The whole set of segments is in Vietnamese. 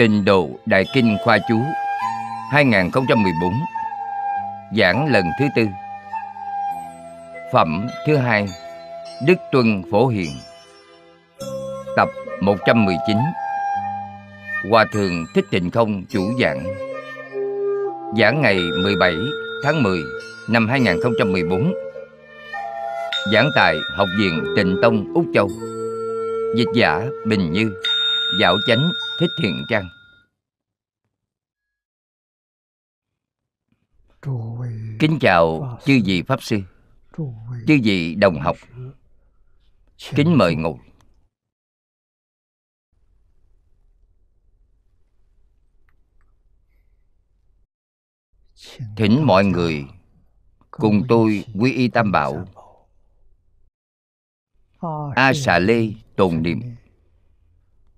Tình độ Đại Kinh Khoa Chú 2014 Giảng lần thứ tư. Phẩm thứ hai, Đức Tuân Phổ Hiền. Tập 119 Hòa Thượng Thích Tịnh Không chủ giảng. Giảng ngày 17 tháng 10 năm 2014 Giảng tại Học viện Tịnh Tông Úc Châu. Dịch giả Bình Như, Dạo chánh. Thích Thiện Trang. Kính chào chư vị Pháp Sư. Chư vị đồng học. Kính mời ngồi. Thỉnh mọi người cùng tôi quy y tam bảo. a xà lê tồn niệm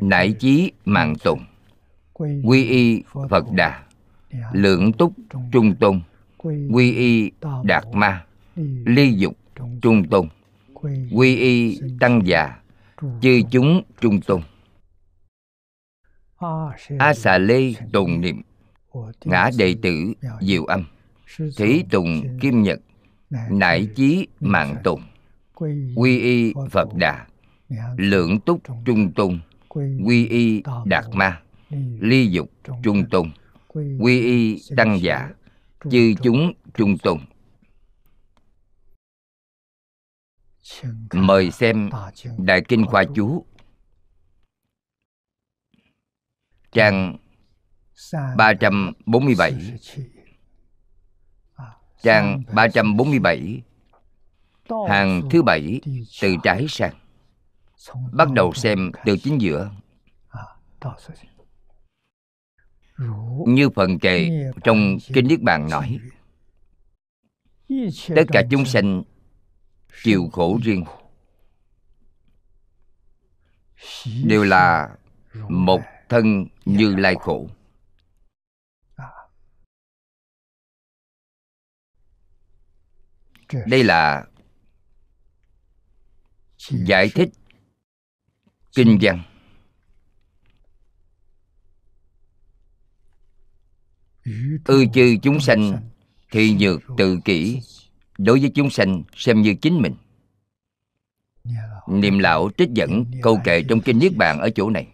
nải chí mạng tùng. Quy y phật đà. Lượng túc trung tôn. Quy y đạt ma. Ly dục trung tôn. Quy y tăng già. Chư chúng trung tôn. A xà lê tùng niệm. Ngã đệ tử diệu âm. Thí tùng kim nhật. Nải chí mạng tùng. Quy y phật đà. Lượng túc trung tôn quy y đạt ma. Ly dục trung tôn quy y tăng giả. chư chúng trung tôn mời xem đại kinh khoa chú. Trang 347 trang 347 hàng thứ bảy từ trái sang bắt đầu xem từ chính giữa. như phần kệ trong kinh niết bàn nói. Tất cả chúng sanh chịu khổ riêng. Đều là một thân như lai khổ. đây là giải thích kinh văn. Ư chư chúng sanh thì nhược tự kỷ, đối với chúng sanh xem như chính mình. Niệm lão trích dẫn câu kệ trong kinh niết bàn ở chỗ này.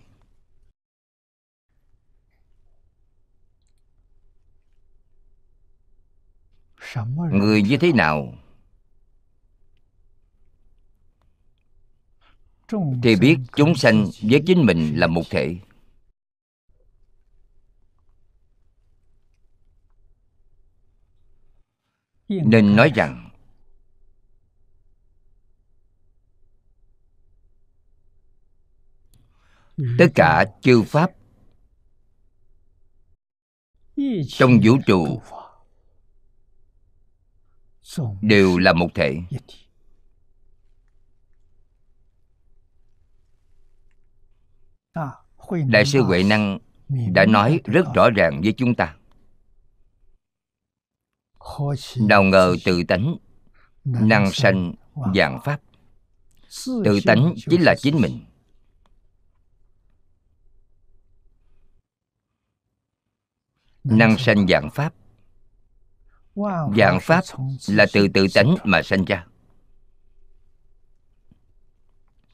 Người như thế nào thì biết chúng sanh với chính mình là một thể. Nên nói rằng, tất cả chư pháp trong vũ trụ đều là một thể. Đại sư huệ năng đã nói rất rõ ràng với chúng ta. Nào ngờ tự tánh năng sanh dạng pháp. Tự tánh chính là chính mình. Năng sanh dạng pháp. Dạng pháp là từ tự tánh mà sanh ra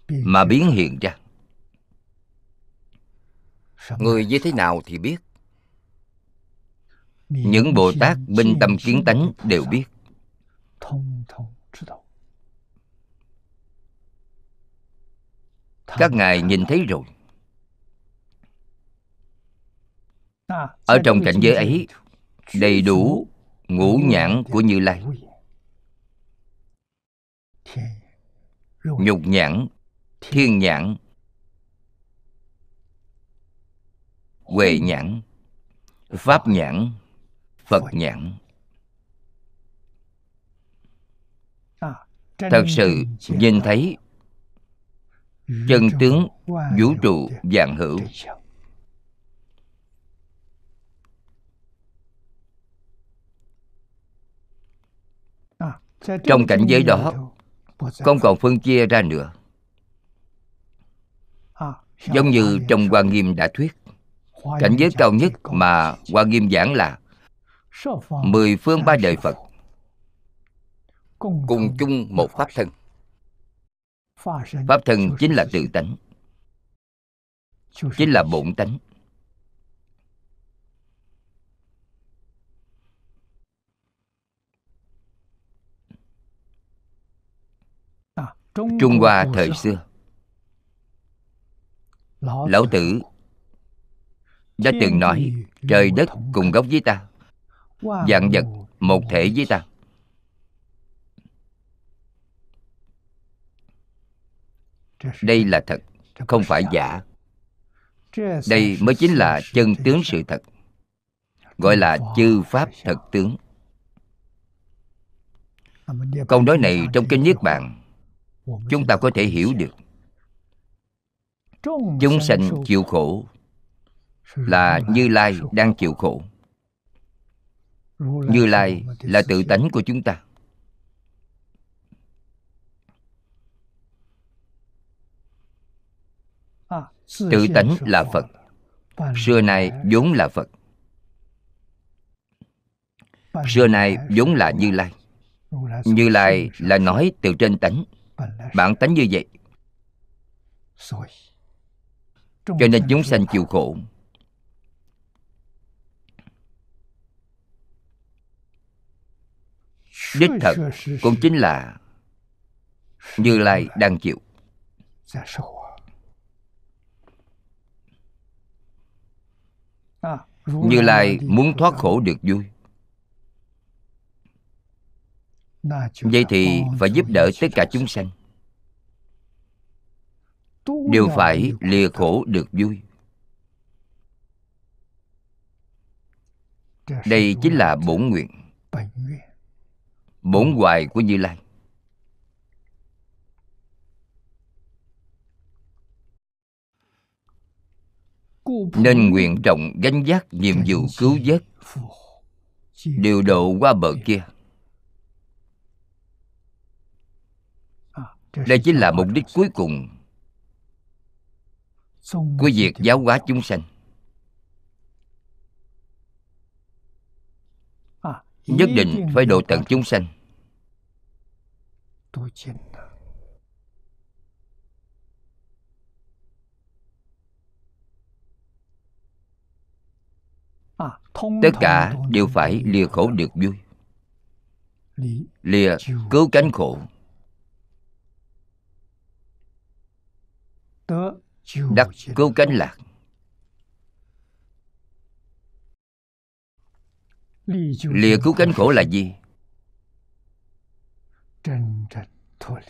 mà biến hiện ra người như thế nào thì biết. Những bồ tát minh tâm kiến tánh đều biết. Các ngài nhìn thấy rồi. Ở trong cảnh giới ấy đầy đủ ngũ nhãn của như lai. Nhục nhãn thiên nhãn huệ nhãn, pháp nhãn, phật nhãn. Thật sự nhìn thấy chân tướng vũ trụ vạn hữu. Trong cảnh giới đó, không còn phân chia ra nữa. Giống như trong hoa nghiêm đã thuyết cảnh giới cao nhất mà hoa nghiêm giảng là mười phương ba đời phật, cùng chung một pháp thân. Pháp thân chính là tự tánh, chính là bổn tánh. Trung hoa thời xưa, lão tử đã từng nói trời đất cùng gốc với ta. Vạn vật một thể với ta. Đây là thật không phải giả. Đây mới chính là chân tướng sự thật gọi là chư pháp thật tướng. Câu nói này trong kinh niết bàn chúng ta có thể hiểu được. Chúng sanh chịu khổ là như lai đang chịu khổ. Như lai là tự tánh của chúng ta. Tự tánh là phật. Xưa nay vốn là phật. Xưa nay vốn là như lai. Như lai là nói từ trên tánh. Bản tánh như vậy. Cho nên chúng sanh chịu khổ đích thật cũng chính là như lai đang chịu. Như lai muốn thoát khổ được vui. Vậy thì phải giúp đỡ tất cả chúng sanh. Đều phải lìa khổ được vui. Đây chính là bổn nguyện bổn hoài của như lai. Nên nguyện trọng gánh vác nhiệm vụ cứu vớt, điều độ qua bờ kia. Đây chính là mục đích cuối cùng của việc giáo hóa chúng sanh. Nhất định phải độ tận chúng sanh. Tất cả đều phải lìa khổ được vui. Lìa cứu cánh khổ. Đắc cứu cánh lạc lìa cứu cánh khổ là gì?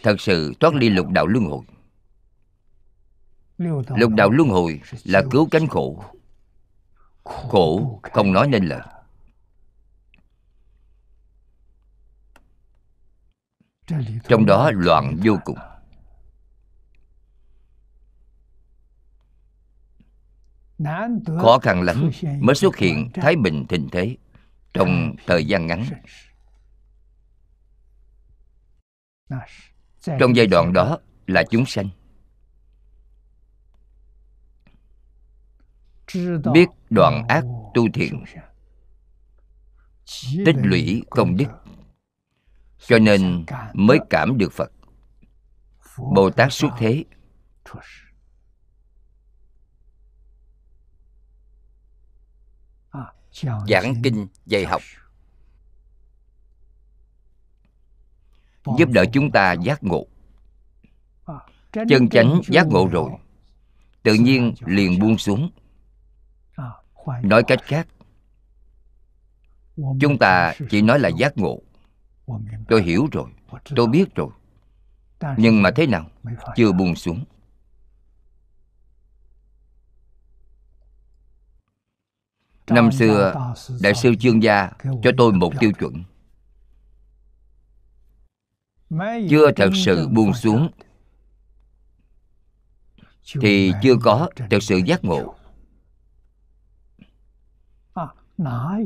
Thật sự thoát ly lục đạo luân hồi. Lục đạo luân hồi là cứu cánh khổ. khổ không nói nên lời. Trong đó loạn vô cùng. Khó khăn lắm mới xuất hiện thái bình thịnh thế trong thời gian ngắn. Trong giai đoạn đó là chúng sanh. Biết đoạn ác tu thiện, tích lũy công đức, cho nên mới cảm được phật. Bồ tát xuất thế. Giảng kinh dạy học. giúp đỡ chúng ta giác ngộ. chân chánh giác ngộ rồi. Tự nhiên liền buông xuống. Nói cách khác chúng ta chỉ nói là giác ngộ. Tôi hiểu rồi. tôi biết rồi. Nhưng mà thế nào? chưa buông xuống năm xưa đại sư chương gia cho tôi một tiêu chuẩn. Chưa thật sự buông xuống. thì chưa có thật sự giác ngộ.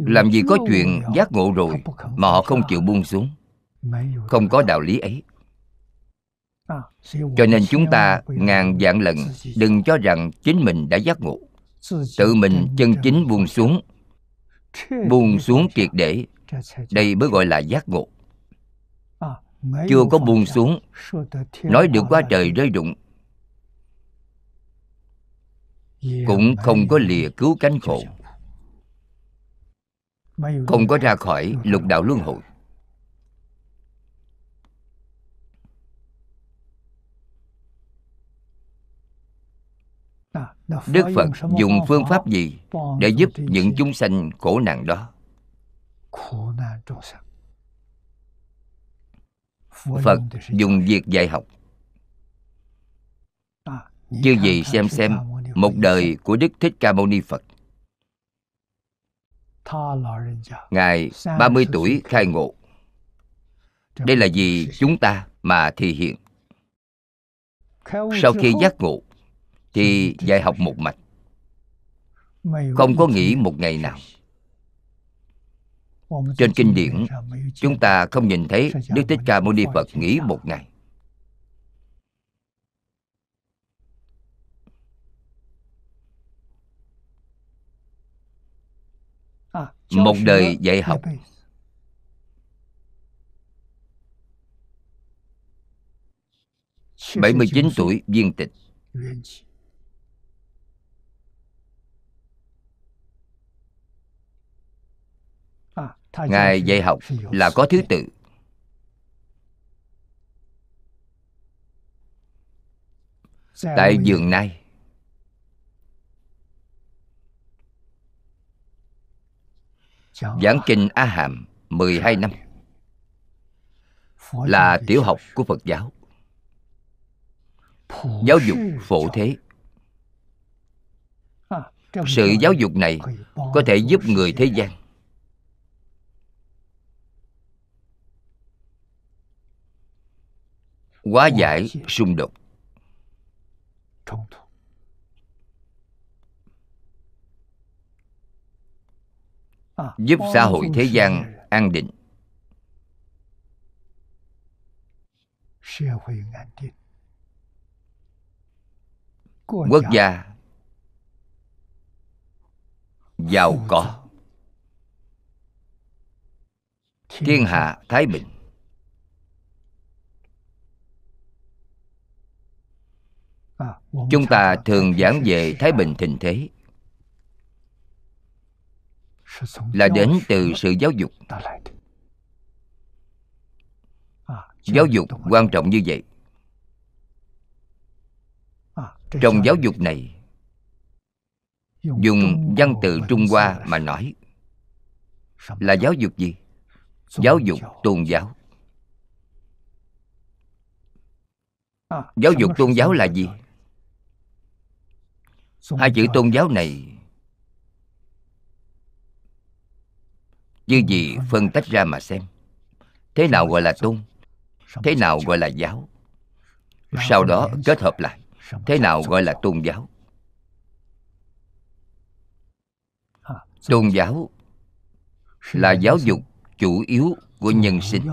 làm gì có chuyện giác ngộ rồi mà họ không chịu buông xuống. Không có đạo lý ấy. Cho nên chúng ta ngàn vạn lần đừng cho rằng chính mình đã giác ngộ tự mình chân chính buông xuống. Buông xuống triệt để. Đây mới gọi là giác ngộ. Chưa có buông xuống. Nói được qua trời rơi rụng cũng không có lìa cứu cánh khổ. Không có ra khỏi lục đạo luân hồi. Đức phật dùng phương pháp gì để giúp những chúng sanh khổ nạn đó? Phật dùng việc dạy học. Chứ gì xem xem một đời của đức thích ca mâu ni phật. Ngài 30 tuổi khai ngộ. Đây là vì chúng ta mà thì hiện. Sau khi giác ngộ thì dạy học một mạch. Không có nghỉ một ngày nào. Trên kinh điển chúng ta không nhìn thấy đức thích ca mâu ni phật nghỉ một ngày. Một đời dạy học. Bảy mươi chín tuổi viên tịch ngài dạy học là có thứ tự. Tại vườn nai giảng kinh a hàm 12 năm là tiểu học của phật giáo. Giáo dục phổ thế. Sự giáo dục này có thể giúp người thế gian hóa giải xung đột. Giúp xã hội thế gian an định. Quốc gia giàu có. thiên hạ. Thái bình chúng ta thường giảng về thái bình thịnh thế. Là đến từ sự giáo dục. Giáo dục quan trọng như vậy. Trong giáo dục này, dùng văn từ trung hoa mà nói, là giáo dục gì? Giáo dục tôn giáo. Giáo dục tôn giáo là gì? Hai chữ tôn giáo này như gì phân tách ra mà xem? Thế nào gọi là tôn? thế nào gọi là giáo? sau đó kết hợp lại. Thế nào gọi là tôn giáo? Tôn giáo là giáo dục chủ yếu của nhân sinh.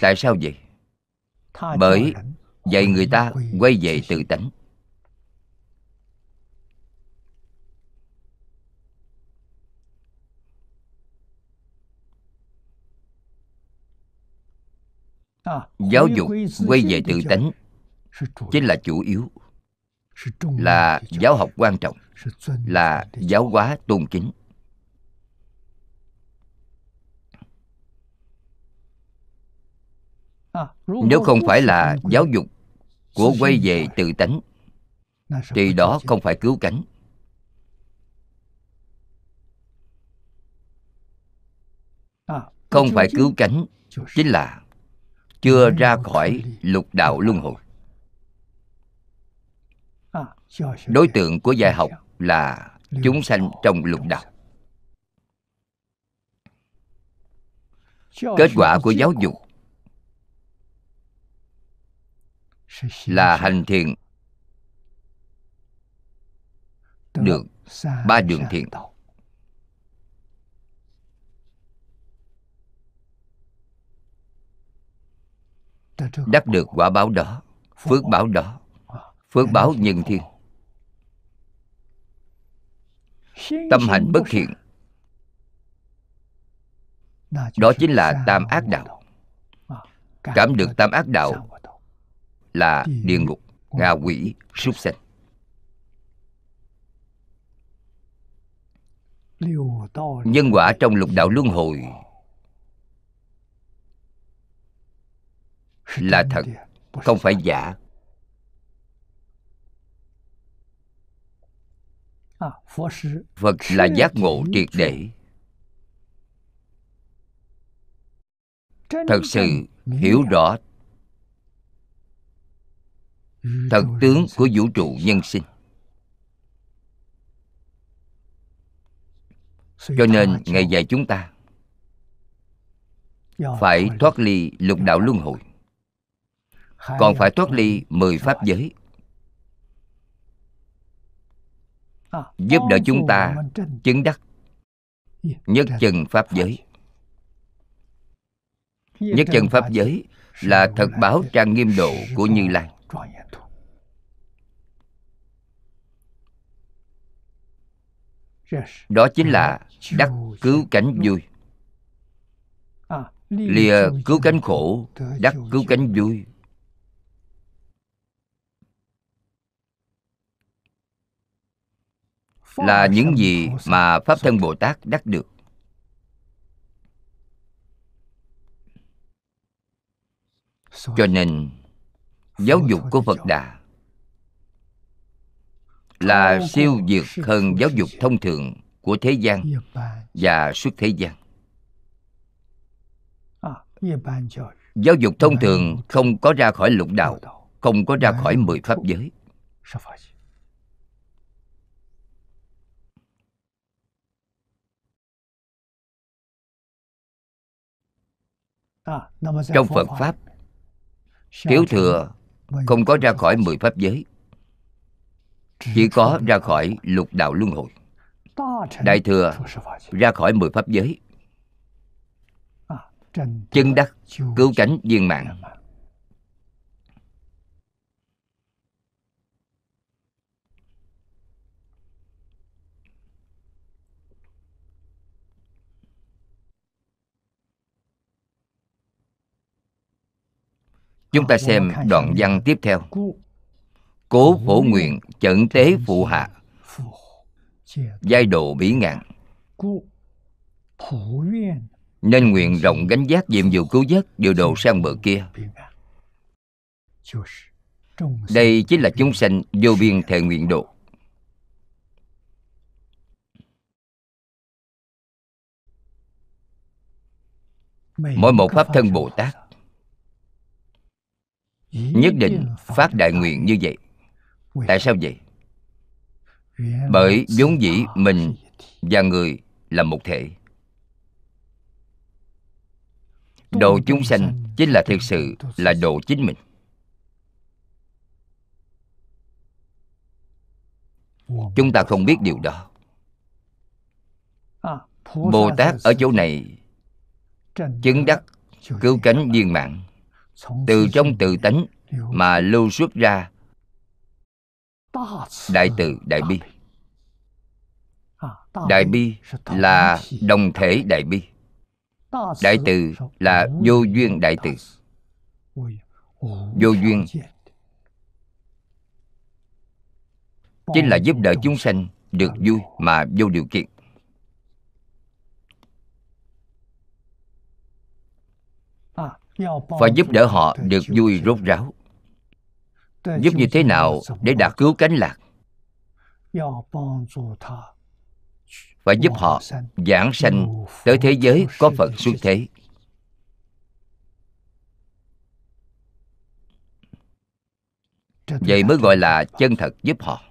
tại sao vậy? Bởi dạy người ta quay về tự tánh. Giáo dục quay về tự tánh chính là chủ yếu. Là giáo học quan trọng. là giáo hóa tôn kính. Nếu không phải là giáo dục của quay về tự tánh. Thì đó không phải cứu cánh. Không phải cứu cánh chính là chưa ra khỏi lục đạo luân hồi. Đối tượng của dạy học là chúng sanh trong lục đạo. Kết quả của giáo dục là hành thiện. Được. Ba đường thiện. đắc được quả báo đó. phước báo đó. phước báo nhân thiên tâm hành bất thiện. Đó chính là tam ác đạo. cảm được tam ác đạo là địa ngục ngạ quỷ súc sanh. Nhân quả trong lục đạo luân hồi là thật không phải giả. Phật là giác ngộ triệt để. Thật sự hiểu rõ thật tướng của vũ trụ nhân sinh. Cho nên ngày dạy chúng ta phải thoát ly lục đạo luân hồi. Còn phải thoát ly mười pháp giới. Giúp đỡ chúng ta chứng đắc nhất chân pháp giới. Nhất chân pháp giới là thật báo trang nghiêm độ của như lai đó chính là đắc cứu cánh vui lìa cứu cánh khổ đắc cứu cánh vui là những gì mà pháp thân bồ tát đắc được. Cho nên giáo dục của phật đà. Là siêu việt hơn giáo dục thông thường của thế gian và suốt thế gian. Giáo dục thông thường không có ra khỏi lục đạo, không có ra khỏi mười pháp giới. Trong phật pháp thiếu thừa không có ra khỏi mười pháp giới. Chỉ có ra khỏi lục đạo luân hồi. Đại thừa ra khỏi mười pháp giới. Chân đắc cứu cánh viên mạng Chúng ta xem đoạn văn tiếp theo. Cố phổ nguyện chẩn tế phụ hạ. Giai độ bỉ ngạn. Nên nguyện rộng gánh giác nhiệm vụ cứu vớt Điều độ sang bờ kia. Đây chính là chúng sanh vô biên thệ nguyện độ. Mỗi một pháp thân Bồ Tát nhất định phát đại nguyện như vậy. tại sao vậy? Bởi vốn dĩ mình và người là một thể. Độ chúng sanh chính là thực sự là độ chính mình. Chúng ta không biết điều đó. Bồ tát ở chỗ này chứng đắc cứu cánh viên mạng từ trong tự tánh mà lưu xuất ra đại từ đại bi. Đại bi là đồng thể đại bi. Đại từ là vô duyên đại từ. Vô duyên. chính là giúp đỡ chúng sanh được vui mà vô điều kiện phải giúp đỡ họ được vui rốt ráo. Giúp như thế nào để đạt cứu cánh lạc? Phải giúp họ giảng sanh tới thế giới có phật xuất thế. Vậy mới gọi là chân thật giúp họ.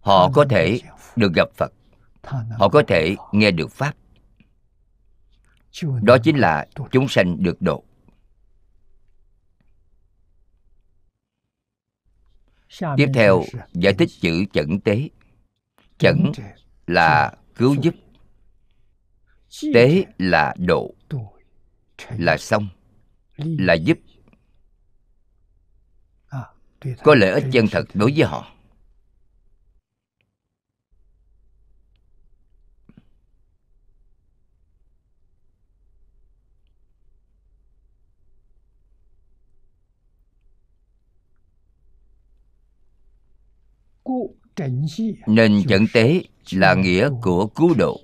Họ có thể được gặp phật. Họ có thể nghe được pháp đó chính là chúng sanh được độ. Tiếp theo giải thích chữ chẩn tế. Chẩn là cứu giúp. Tế là độ. Là xong. Là giúp. có lợi ích chân thật đối với họ nên chẩn tế là nghĩa của cứu độ.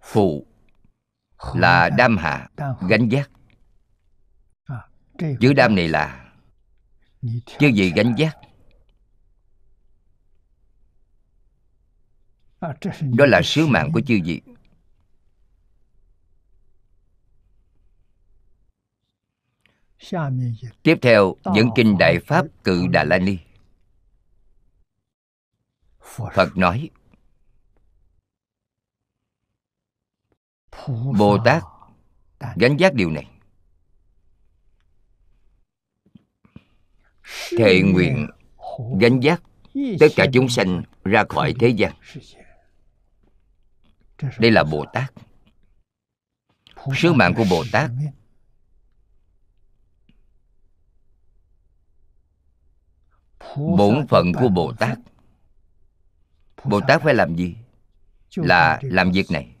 Phụ là đam hạ gánh giác chữ đam này là chứ gì gánh giác đó là sứ mạng của chư vị tiếp theo dẫn kinh đại pháp cự đà la ni. Phật. Nói bồ tát gánh giác điều này. Thệ nguyện gánh giác tất cả chúng sanh ra khỏi thế gian. đây là bồ tát. Sứ mạng của bồ tát bổn phận của bồ tát. Bồ tát phải làm gì? Là làm việc này.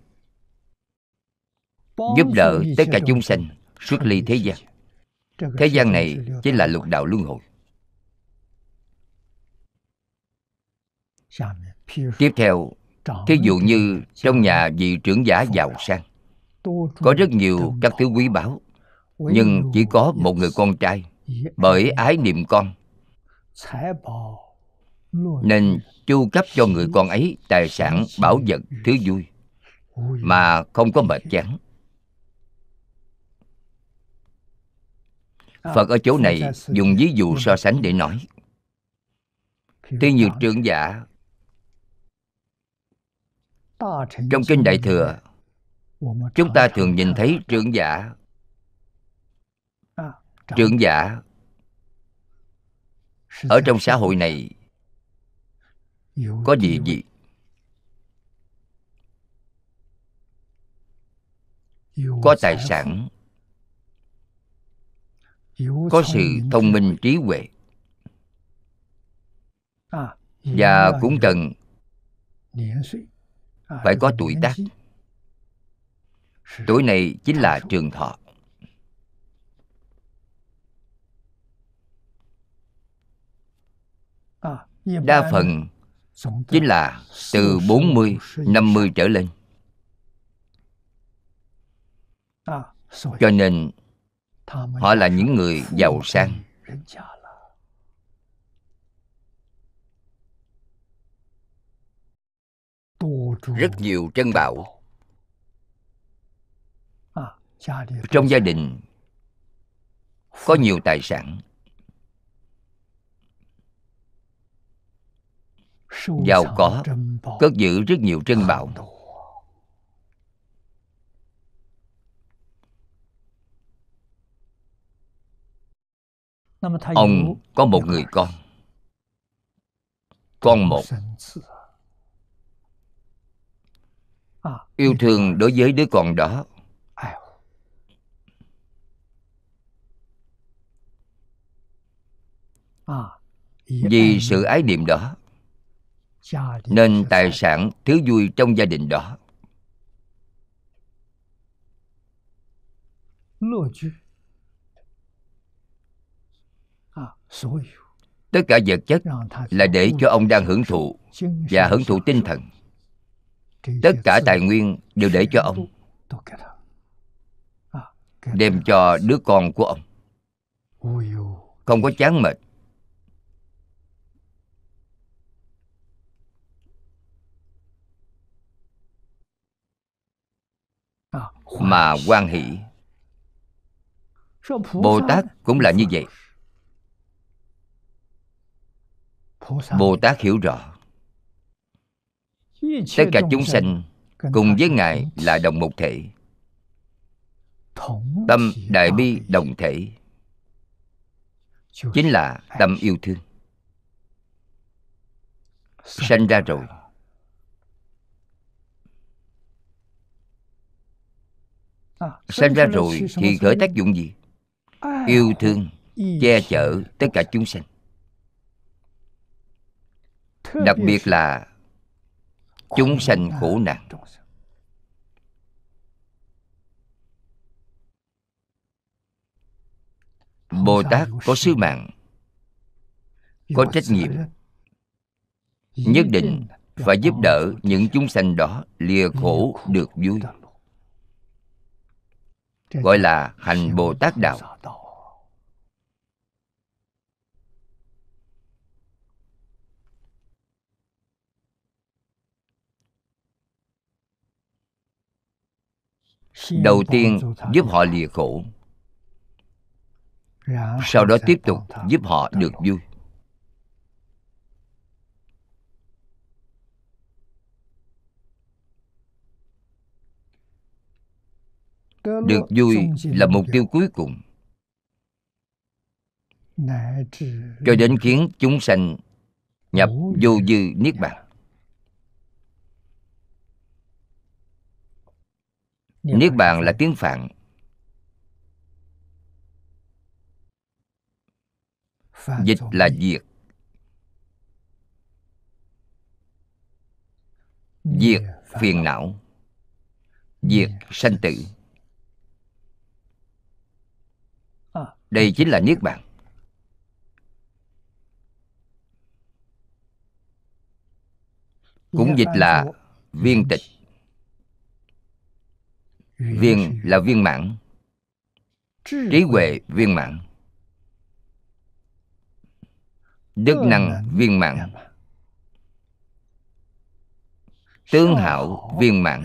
giúp đỡ tất cả chúng sanh xuất ly thế gian. thế gian này chính là lục đạo luân hồi. Tiếp theo thí dụ như trong nhà vị trưởng giả giàu sang. Có rất nhiều các thứ quý báu nhưng chỉ có một người con trai bởi ái niệm con nên chu cấp cho người con ấy tài sản bảo vật thứ vui, mà không có mệt chán. Phật ở chỗ này dùng ví dụ so sánh để nói. Thí như trưởng giả trong kinh đại thừa, chúng ta thường nhìn thấy trưởng giả trưởng giả ở trong xã hội này có gì gì có tài sản có sự thông minh trí huệ。và cũng cần phải có tuổi tác tuổi này chính là trường thọ đa phần chính là từ 40, 50 trở lên. Cho nên họ là những người giàu sang. Rất nhiều trân bảo Trong gia đình có nhiều tài sản giàu có cất giữ rất nhiều trân bảo. ông có một người con. Con một. Yêu thương đối với đứa con đó. Vì sự ái niệm đó nên tài sản thứ vui trong gia đình đó. Tất cả vật chất là để cho ông đang hưởng thụ và hưởng thụ tinh thần. Tất cả tài nguyên đều để cho ông. đem cho đứa con của ông. Không có chán mệt mà quan hỷ. bồ tát cũng là như vậy. Bồ tát hiểu rõ. Tất cả chúng sanh cùng với ngài là đồng một thể. tâm đại bi đồng thể. Chính là tâm yêu thương. Sanh ra rồi sanh ra rồi thì khởi tác dụng gì? Yêu thương che chở tất cả chúng sanh. Đặc biệt là chúng sanh khổ nạn. bồ tát có sứ mạng có trách nhiệm nhất định phải giúp đỡ những chúng sanh đó lìa khổ được vui gọi là hành bồ tát đạo. Đầu tiên giúp họ lìa khổ sau đó tiếp tục giúp họ được vui được vui là mục tiêu cuối cùng. Cho đến khiến chúng sanh nhập vô dư niết bàn. Niết bàn là tiếng phạn. Dịch là diệt. Diệt phiền não. Diệt sanh tử đây chính là niết bàn. Cũng dịch là viên tịch. Viên là viên mãn. Trí huệ viên mãn. Đức năng viên mãn. Tướng hảo viên mãn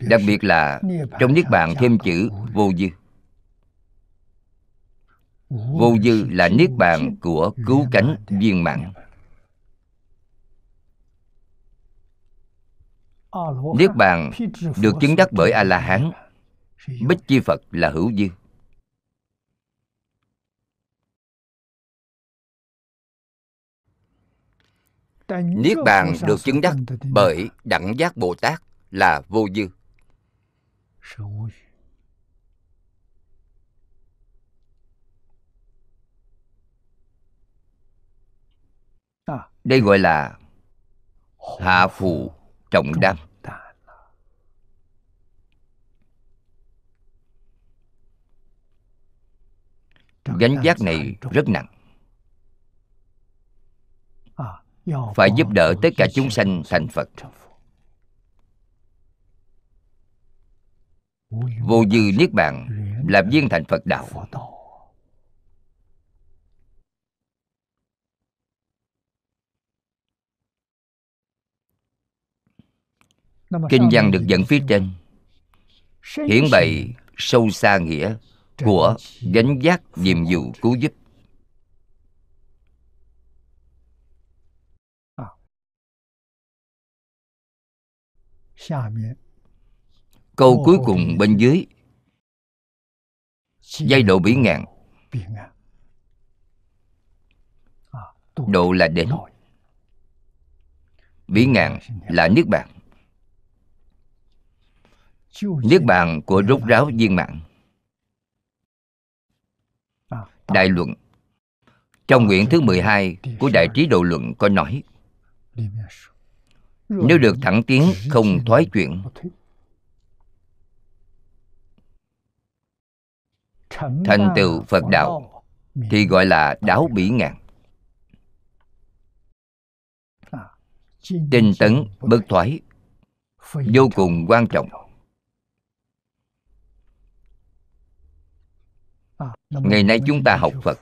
đặc biệt là trong niết bàn thêm chữ vô dư. Vô dư là niết bàn của cứu cánh viên mãn. Niết bàn được chứng đắc bởi a la hán bích chi phật là hữu dư. Niết bàn được chứng đắc bởi đẳng giác bồ tát là vô dư. Đây gọi là hạ phù trọng đam gánh vác này rất nặng. Phải giúp đỡ tất cả chúng sanh thành phật. Vô dư niết bàn làm viên thành phật đạo. Kinh văn được dẫn phía trên. Hiển bày sâu xa nghĩa của gánh giác nhiệm vụ cứu giúp. Ờ câu cuối cùng bên dưới. Giai độ bỉ ngạn. độ là đến bỉ ngạn là niết bàn. Niết bàn của rốt ráo viên mạng đại luận. Trong nguyện thứ 12 của Đại Trí Độ Luận có nói Nếu được thẳng tiến không thoái chuyển Thành tựu Phật Đạo, Thì gọi là đáo bỉ ngạn. Tinh tấn, bất thoái, Vô cùng quan trọng. Ngày nay chúng ta học phật.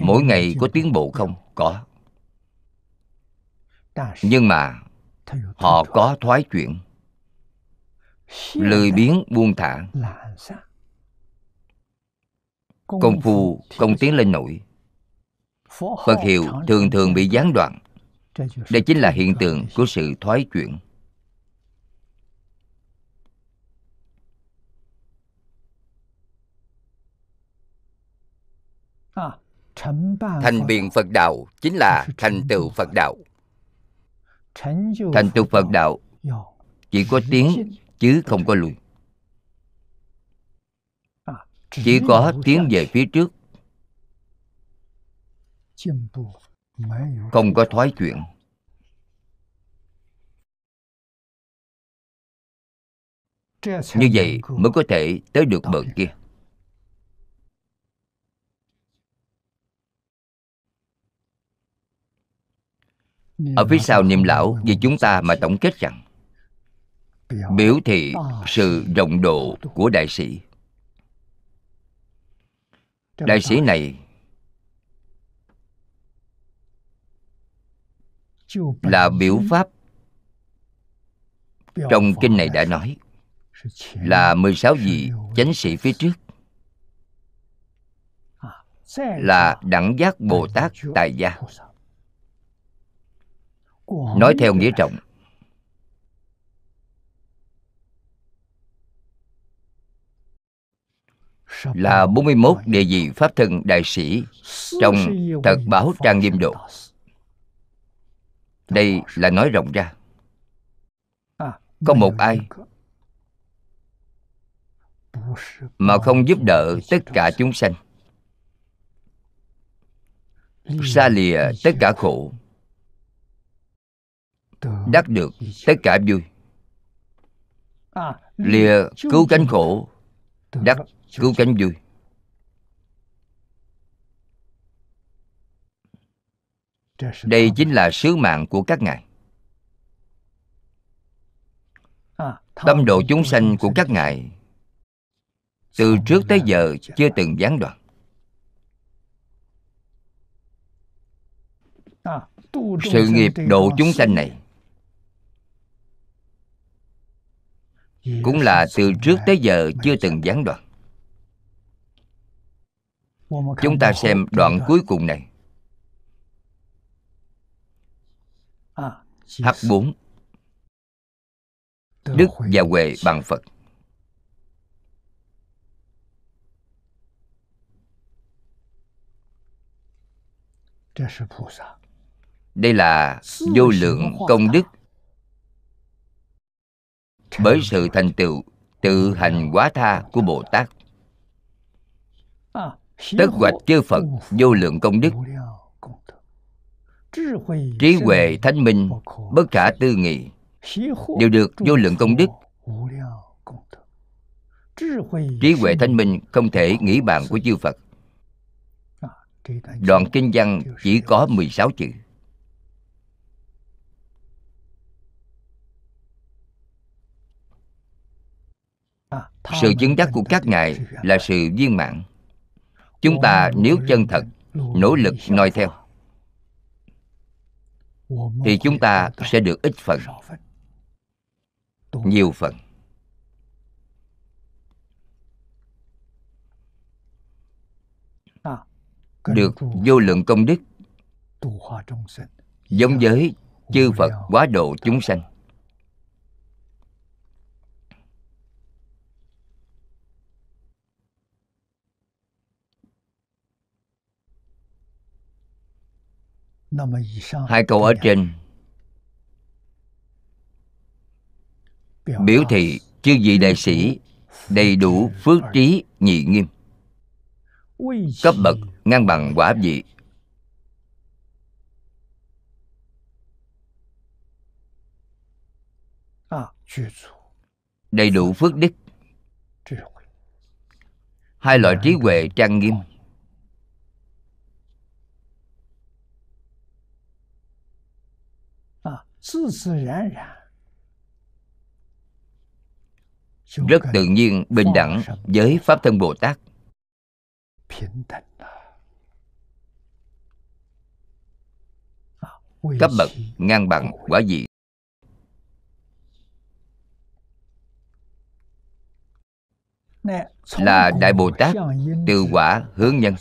Mỗi ngày có tiến bộ không? Có. Nhưng mà họ có thoái chuyển lười biếng buông thả. công phu không tiến lên nổi. Phật hiệu thường thường bị gián đoạn. Đây chính là hiện tượng của sự thoái chuyển. Thành biện phật đạo chính là thành tựu phật đạo. Thành tựu phật đạo. chỉ có tiến chứ không có lùi. Chỉ có tiến về phía trước. Không có thoái chuyển như vậy mới có thể tới được bờ kia. Ở phía sau niệm lão vì chúng ta mà tổng kết rằng biểu thị sự rộng độ của đại sĩ. Đại sĩ này là biểu pháp trong kinh này đã nói là 16 vị chánh sĩ phía trước. Là đẳng giác Bồ Tát tại gia. nói theo nghĩa trọng là 41 địa vị Pháp thân đại sĩ trong thật báo trang nghiêm độ. Đây là nói rộng ra. Có một ai mà không giúp đỡ tất cả chúng sanh xa lìa tất cả khổ, đắc được tất cả vui lìa cứu cánh khổ đắc cứu cánh vui đây chính là sứ mạng của các ngài. Tâm độ chúng sanh của các ngài từ trước tới giờ chưa từng gián đoạn. Sự nghiệp độ chúng sanh này cũng là từ trước tới giờ chưa từng gián đoạn. Chúng ta xem đoạn cuối cùng này. H 4 đức và huệ bằng phật. Đây là vô lượng công đức bởi sự thành tựu tự hành quá tha của bồ tát. Tất hoạch chư phật vô lượng công đức. Trí huệ thánh minh bất khả tư nghị đều được vô lượng công đức. Trí huệ thánh minh không thể nghĩ bàn của chư phật. Đoạn kinh văn chỉ có 16 chữ sự chứng đắc của các ngài là sự viên mãn. Chúng ta nếu chân thật, nỗ lực noi theo, thì chúng ta sẽ được ít phần, nhiều phần. Được vô lượng công đức, giống với chư phật quá độ chúng sanh. Hai câu ở trên. Biểu thị chư vị đại sĩ đầy đủ phước trí, nhị nghiêm. Cấp bậc ngang bằng quả vị. Đầy đủ phước đức. Hai loại trí huệ trang nghiêm. Rất tự nhiên bình đẳng với pháp thân bồ tát. cấp bậc ngang bằng quả vị. là đại bồ tát từ quả hướng nhân.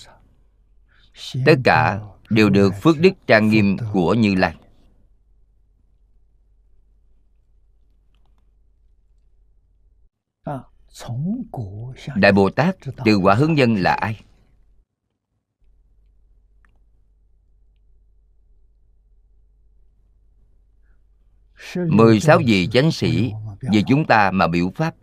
tất cả đều được phước đức trang nghiêm của như lai đại bồ tát từ quả hướng nhân là ai? Mười sáu vị chánh sĩ vì chúng ta mà biểu pháp.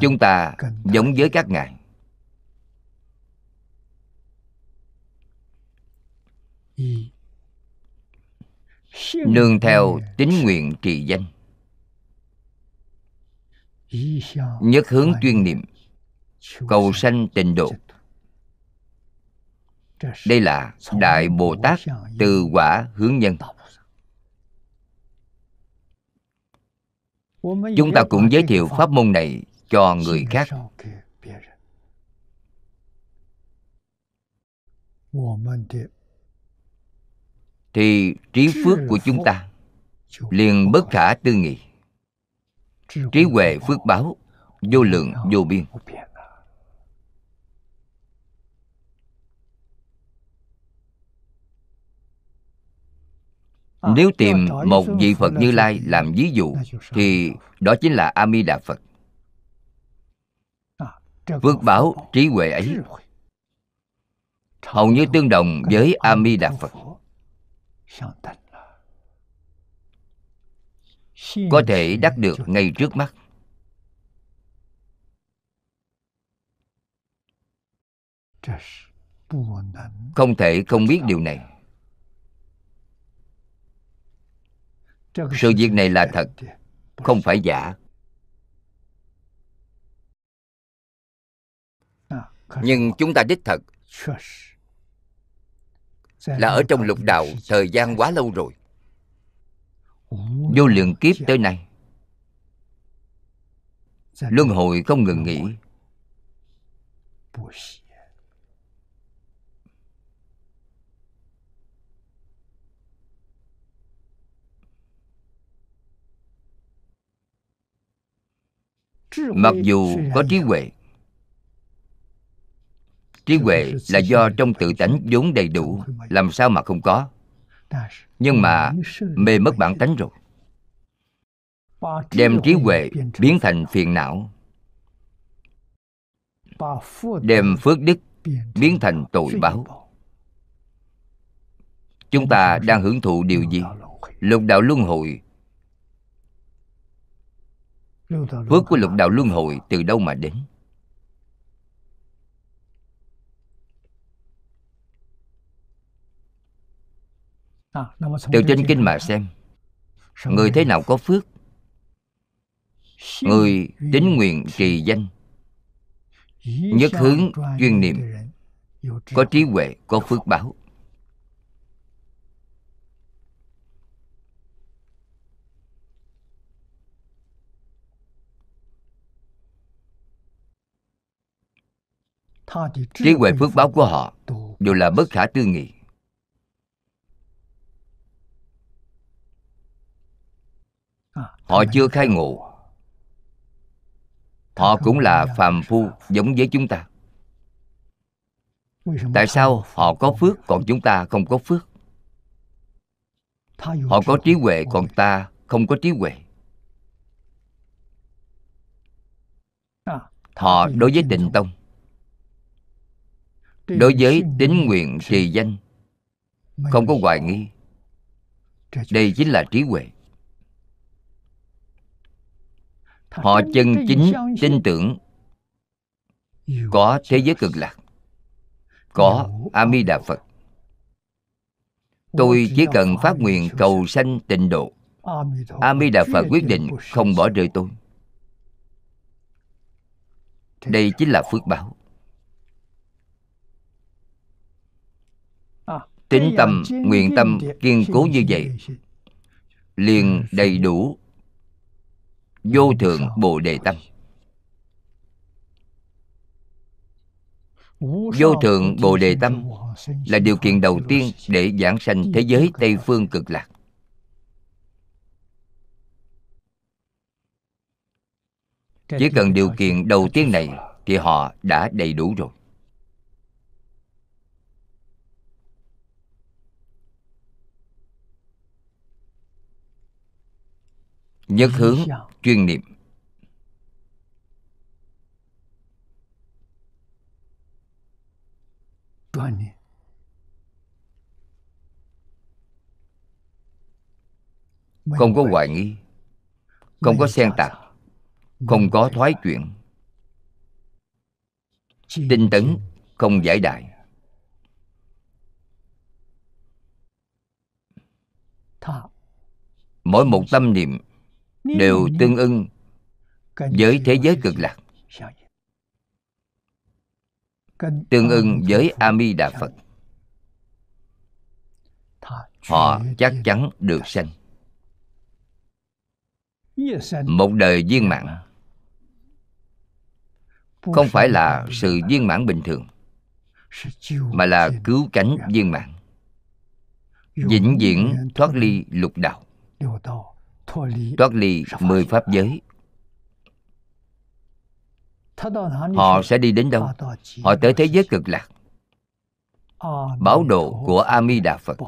Chúng ta giống với các ngài nương theo tính nguyện trì danh. Nhất hướng chuyên niệm cầu sanh tịnh độ. Đây là đại bồ tát từ quả hướng nhân. Chúng ta cũng giới thiệu pháp môn này cho người khác thì trí phước của chúng ta liền bất khả tư nghị. Trí huệ phước báo vô lượng vô biên. nếu tìm một vị phật như lai làm ví dụ thì đó chính là a di đà phật phước báo trí huệ ấy hầu như tương đồng với a di đà phật có thể đắc được ngay trước mắt. không thể không biết điều này. Sự việc này là thật không phải giả. Nhưng chúng ta đích thật là ở trong lục đạo thời gian quá lâu rồi. Vô lượng kiếp tới nay luân hồi không ngừng nghỉ. mặc dù có trí huệ trí huệ là do trong tự tánh vốn đầy đủ, làm sao mà không có? Nhưng mà mê mất bản tánh rồi. Đem trí huệ biến thành phiền não. Đem phước đức biến thành tội báo. Chúng ta đang hưởng thụ điều gì? Lục đạo luân hồi. Phước của lục đạo luân hồi từ đâu mà đến? Từ trên kinh mà xem. Người thế nào có phước? Người tính nguyện trì danh. nhất hướng chuyên niệm. có trí huệ có phước báo. Trí huệ phước báo của họ đều là bất khả tư nghị họ chưa khai ngộ. Họ cũng là phàm phu giống với chúng ta. Tại sao họ có phước còn chúng ta không có phước? Họ có trí huệ còn ta không có trí huệ. Họ đối với tịnh tông. Đối với tính nguyện trì danh, không có hoài nghi. Đây chính là trí huệ. Họ chân chính tin tưởng có thế giới cực lạc có a di đà phật. tôi chỉ cần phát nguyện cầu sanh tịnh độ. A di đà phật quyết định không bỏ rơi tôi. Đây chính là phước báo. Tính tâm nguyện tâm kiên cố như vậy liền đầy đủ vô thượng bồ đề tâm. Vô thượng bồ đề tâm là điều kiện đầu tiên để giảng sanh thế giới tây phương cực lạc. Chỉ cần điều kiện đầu tiên này thì họ đã đầy đủ rồi. Nhất hướng chuyên niệm. Không có hoài nghi. Không có xen tạp không có thoái chuyển tinh tấn không giải đại mỗi một tâm niệm đều tương ưng với thế giới cực lạc. tương ưng với a di đà phật. họ chắc chắn được sanh. Một đời viên mãn. không phải là sự viên mãn bình thường mà là cứu cánh viên mãn. vĩnh viễn thoát ly lục đạo thoát ly mười pháp giới. Họ sẽ đi đến đâu? Họ tới thế giới cực lạc. Báo độ của a di đà phật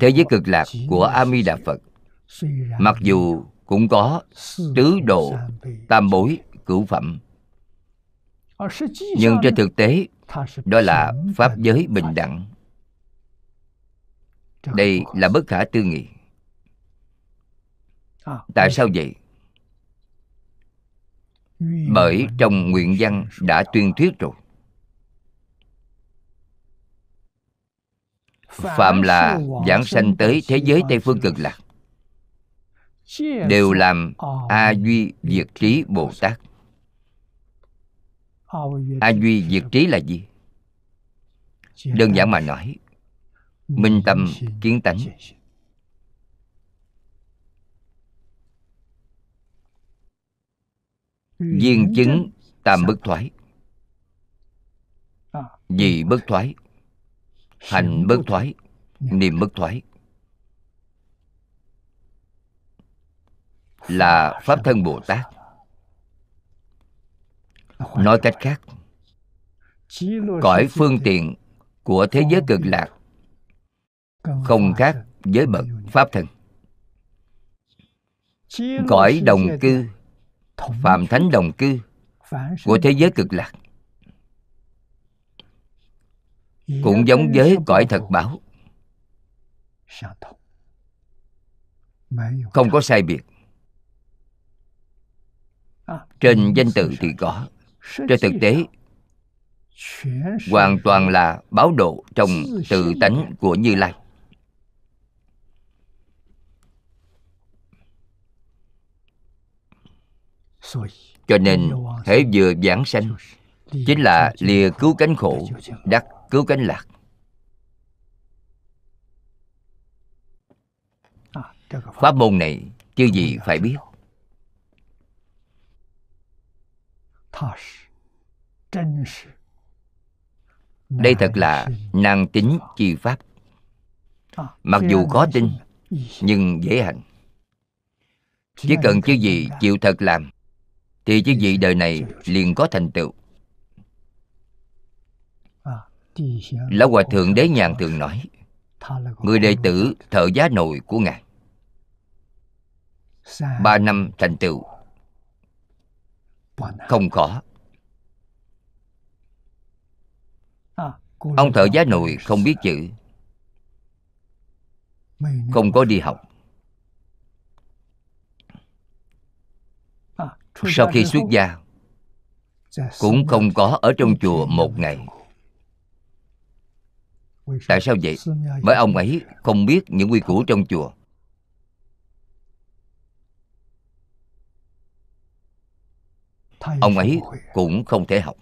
thế giới cực lạc của a di đà phật. Mặc dù cũng có tứ độ tam bối cửu phẩm. Nhưng trên thực tế đó là pháp giới bình đẳng. đây là bất khả tư nghị. tại sao vậy? Bởi trong nguyện văn đã tuyên thuyết rồi. Phạm là giảng sanh tới thế giới tây phương cực lạc. Đều làm a duy diệt trí bồ tát a duy diệt trí là gì? Đơn giản mà nói minh tâm kiến tánh. viên chứng tam bất thoái. Gì bất thoái. Hành bất thoái. Niệm bất thoái. Là pháp thân bồ tát nói cách khác cõi phương tiện của thế giới cực lạc không khác với bậc pháp thân cõi đồng cư phạm thánh đồng cư của thế giới cực lạc. Cũng giống với cõi thật báo không có sai biệt. Trên danh tự thì có trên thực tế hoàn toàn là báo độ trong tự tánh của như lai. Cho nên thế vừa giảng sanh chính là lìa cứu cánh khổ đắc cứu cánh lạc. Pháp môn này chưa gì phải biết đây thật là năng tính chi pháp. Mặc dù khó tin nhưng dễ hành chỉ cần chư gì chịu thật làm thì chư vị đời này liền có thành tựu. Lão hòa thượng đế nhàn thường nói người đệ tử thợ giá nồi của ngài. Ba năm thành tựu không khó ông thợ giá nồi không biết chữ. Không có đi học. Sau khi xuất gia cũng không có ở trong chùa một ngày. tại sao vậy? Bởi ông ấy không biết những quy củ trong chùa ông ấy cũng không thể học.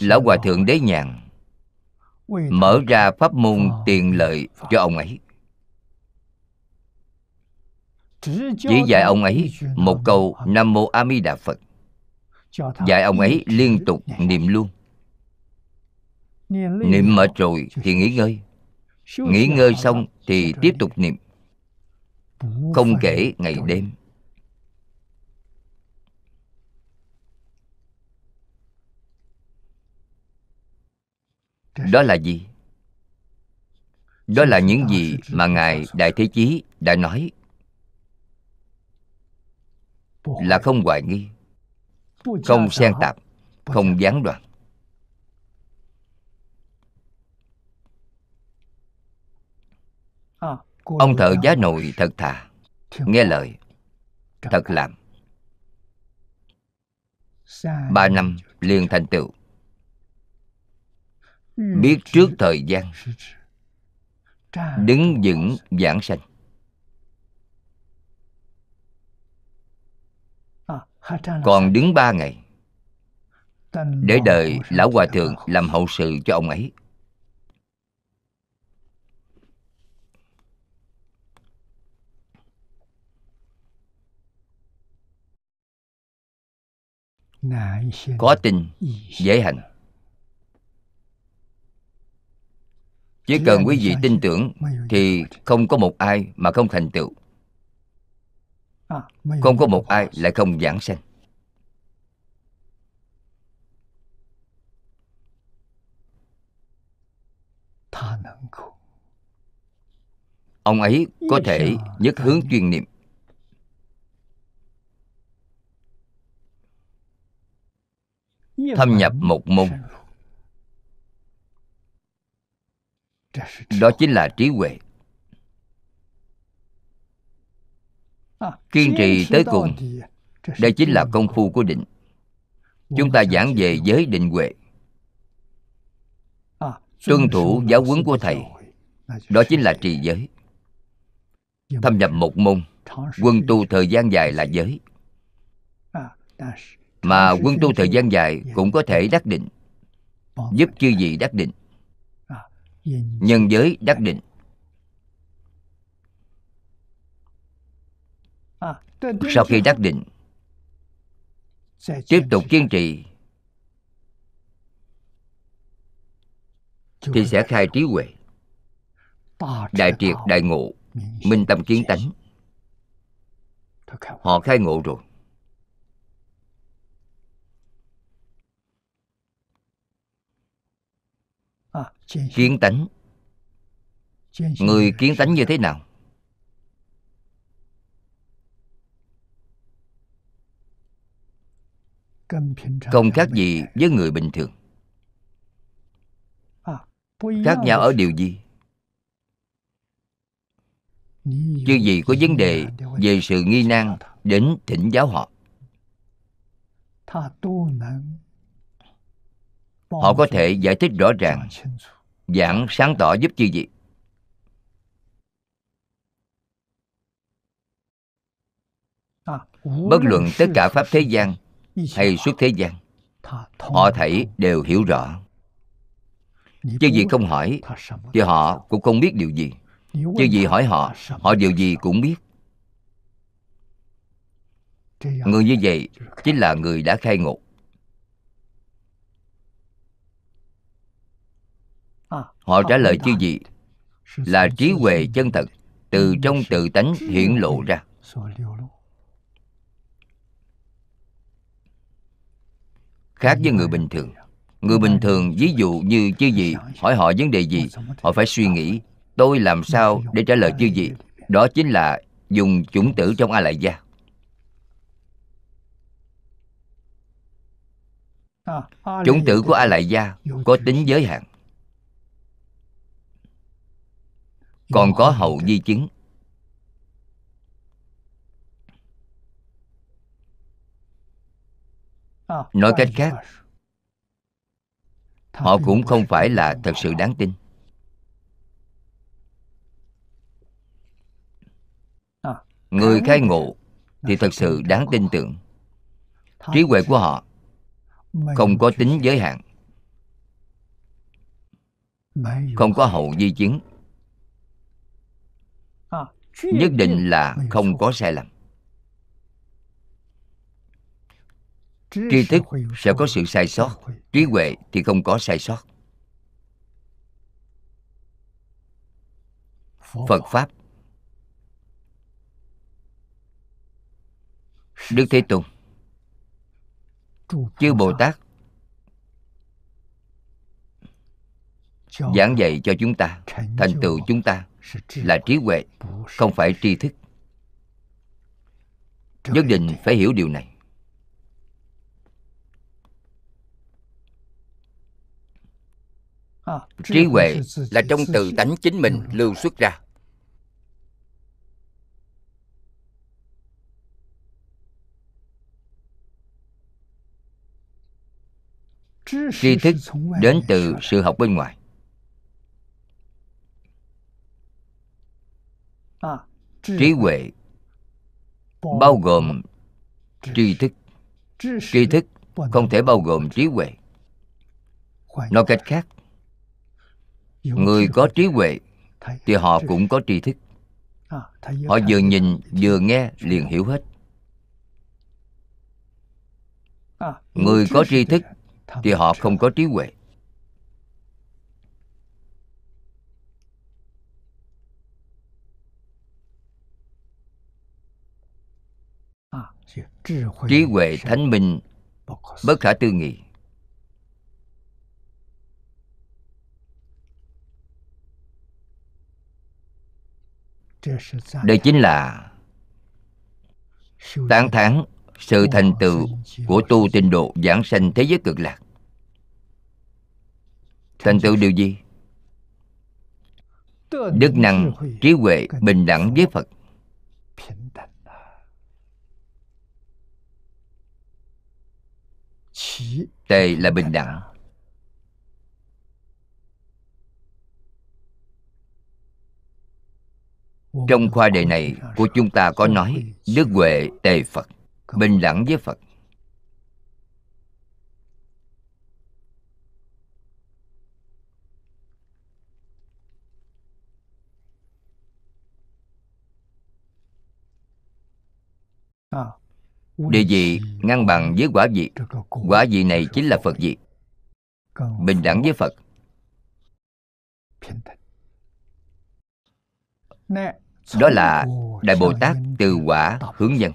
Lão hòa thượng đế nhàn mở ra pháp môn tiện lợi cho ông ấy. Chỉ dạy ông ấy một câu nam mô a di đà phật. Dạy ông ấy liên tục niệm luôn. Niệm mệt rồi thì nghỉ ngơi. Nghỉ ngơi xong thì tiếp tục niệm không kể ngày đêm. Đó là gì? Đó là những gì mà ngài đại thế chí đã nói. Là không hoài nghi không xen tạp không gián đoạn ông thợ giá nồi thật thà. Nghe lời. Thật làm. Ba năm liền thành tựu. Biết trước thời gian đứng vững giảng sanh. Còn đứng ba ngày để đợi lão hòa thượng làm hậu sự cho ông ấy có tin dễ hành. Chỉ cần quý vị tin tưởng thì không có một ai mà không thành tựu. Không có một ai lại không giảng sanh. Ông ấy có thể nhất hướng chuyên niệm thâm nhập một môn. đó chính là trí huệ. Kiên trì tới cùng đây chính là công phu của định. Chúng ta giảng về giới định huệ. Tuân thủ giáo huấn của thầy. Đó chính là trì giới. Thâm nhập một môn. Quân tu thời gian dài là giới mà quân tu thời gian dài cũng có thể đắc định. Giúp chư vị đắc định. Nhân giới đắc định. Sau khi đắc định, tiếp tục kiên trì, thì sẽ khai trí huệ. Đại triệt, đại ngộ, minh tâm kiến tánh. Họ khai ngộ rồi. Kiến tánh. Người kiến tánh như thế nào? Không khác gì với người bình thường. Khác nhau ở điều gì? Chứ gì có vấn đề về sự nghi nan đến thỉnh giáo họ họ có thể giải thích rõ ràng giảng sáng tỏ giúp chư vị. Bất luận tất cả pháp thế gian hay suốt thế gian họ thảy đều hiểu rõ. Chứ gì không hỏi thì họ cũng không biết điều gì. Chứ gì hỏi họ họ điều gì cũng biết. Người như vậy chính là người đã khai ngộ họ trả lời chư gì? Là trí huệ chân thật từ trong tự tánh hiển lộ ra. khác với người bình thường. người bình thường ví dụ như chư gì? hỏi họ vấn đề gì? Họ phải suy nghĩ tôi làm sao để trả lời chư gì? đó chính là dùng chủng tử trong a lại gia chủng tử của a lại gia có tính giới hạn còn có hậu di chứng. Nói cách khác họ cũng không phải là thật sự đáng tin. Người khai ngộ thì thật sự đáng tin tưởng. Trí huệ của họ không có tính giới hạn. Không có hậu di chứng nhất định là không có sai lầm. Tri thức sẽ có sự sai sót trí huệ thì không có sai sót. Phật pháp. Đức thế tôn. Chư bồ tát. Giảng dạy cho chúng ta thành tựu chúng ta là trí huệ, không phải tri thức. Nhất định phải hiểu điều này. Trí huệ là trong tự tánh chính mình lưu xuất ra. Tri thức đến từ sự học bên ngoài. Trí huệ bao gồm tri thức。Tri thức không thể bao gồm trí huệ. Nói cách khác người có trí huệ thì họ cũng có tri thức. Họ vừa nhìn vừa nghe liền hiểu hết. Người có tri thức thì họ không có trí huệ trí huệ thánh minh, bất khả tư nghị. Đây chính là tán thán sự thành tựu của tu tinh độ giảng sanh thế giới cực lạc. Thành tựu điều gì? Đức năng trí huệ bình đẳng với phật. Tề là bình đẳng. Trong khoa đề này của chúng ta có nói đức huệ tề phật bình đẳng với phật địa vị ngang bằng với quả vị. Quả vị này chính là phật vị. Bình đẳng với phật. Đó là đại bồ tát từ quả hướng nhân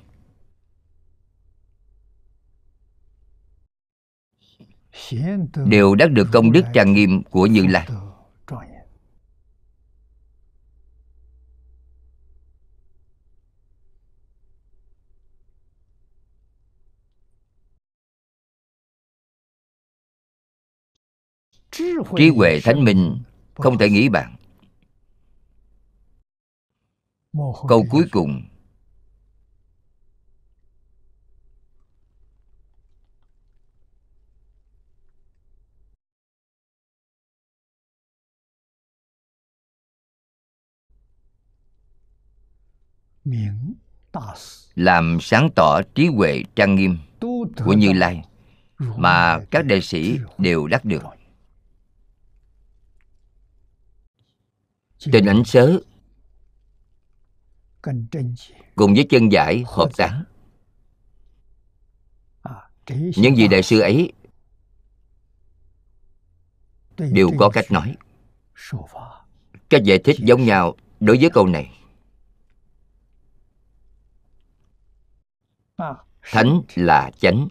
đều đã được công đức trang nghiêm của như lai. Trí huệ thánh minh không thể nghĩ bạn câu cuối cùng. Làm sáng tỏ trí huệ trang nghiêm của như lai mà các đệ sĩ đều đắc được trên ảnh sớ. Cùng với chân giải hợp tán những gì đại sư ấy đều có cách nói. Cách giải thích giống nhau đối với câu này. Thánh là chánh.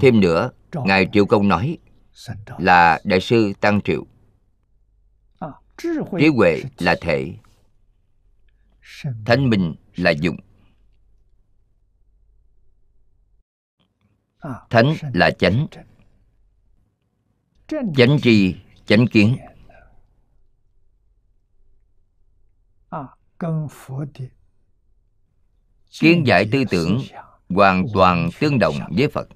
Thêm nữa, ngài triệu công nói là đại sư tăng triệu. Trí huệ là thể. Thánh minh là dụng. Thánh là chánh. chánh tri chánh kiến. kiến giải tư tưởng hoàn toàn tương đồng với phật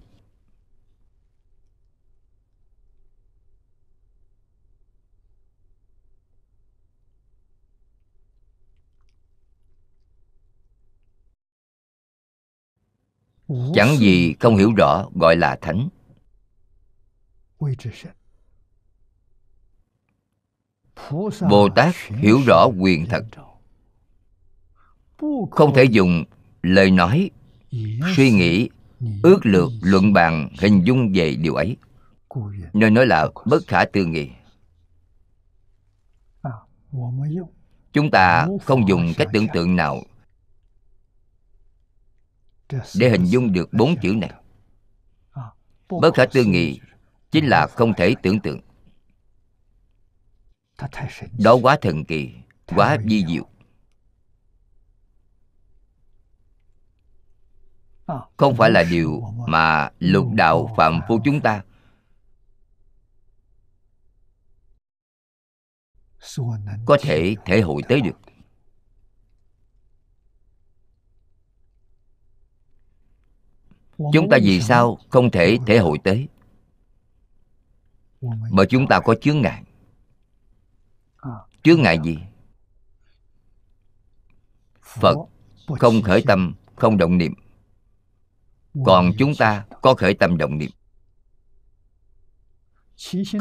chẳng gì không hiểu rõ gọi là thánh. bồ tát hiểu rõ quyền thật. không thể dùng lời nói suy nghĩ ước lược luận bàn hình dung về điều ấy. nên nói là bất khả tư nghị. chúng ta không dùng cách tưởng tượng nào để hình dung được bốn chữ này. Bất khả tư nghị chính là không thể tưởng tượng. Đó quá thần kỳ quá vi diệu. Không phải là điều mà lục đạo phạm phu chúng ta. Có thể thể hội tới được chúng ta vì sao không thể thể hội tới bởi chúng ta có chướng ngại. Chướng ngại gì? Phật không khởi tâm không động niệm. Còn chúng ta có khởi tâm động niệm.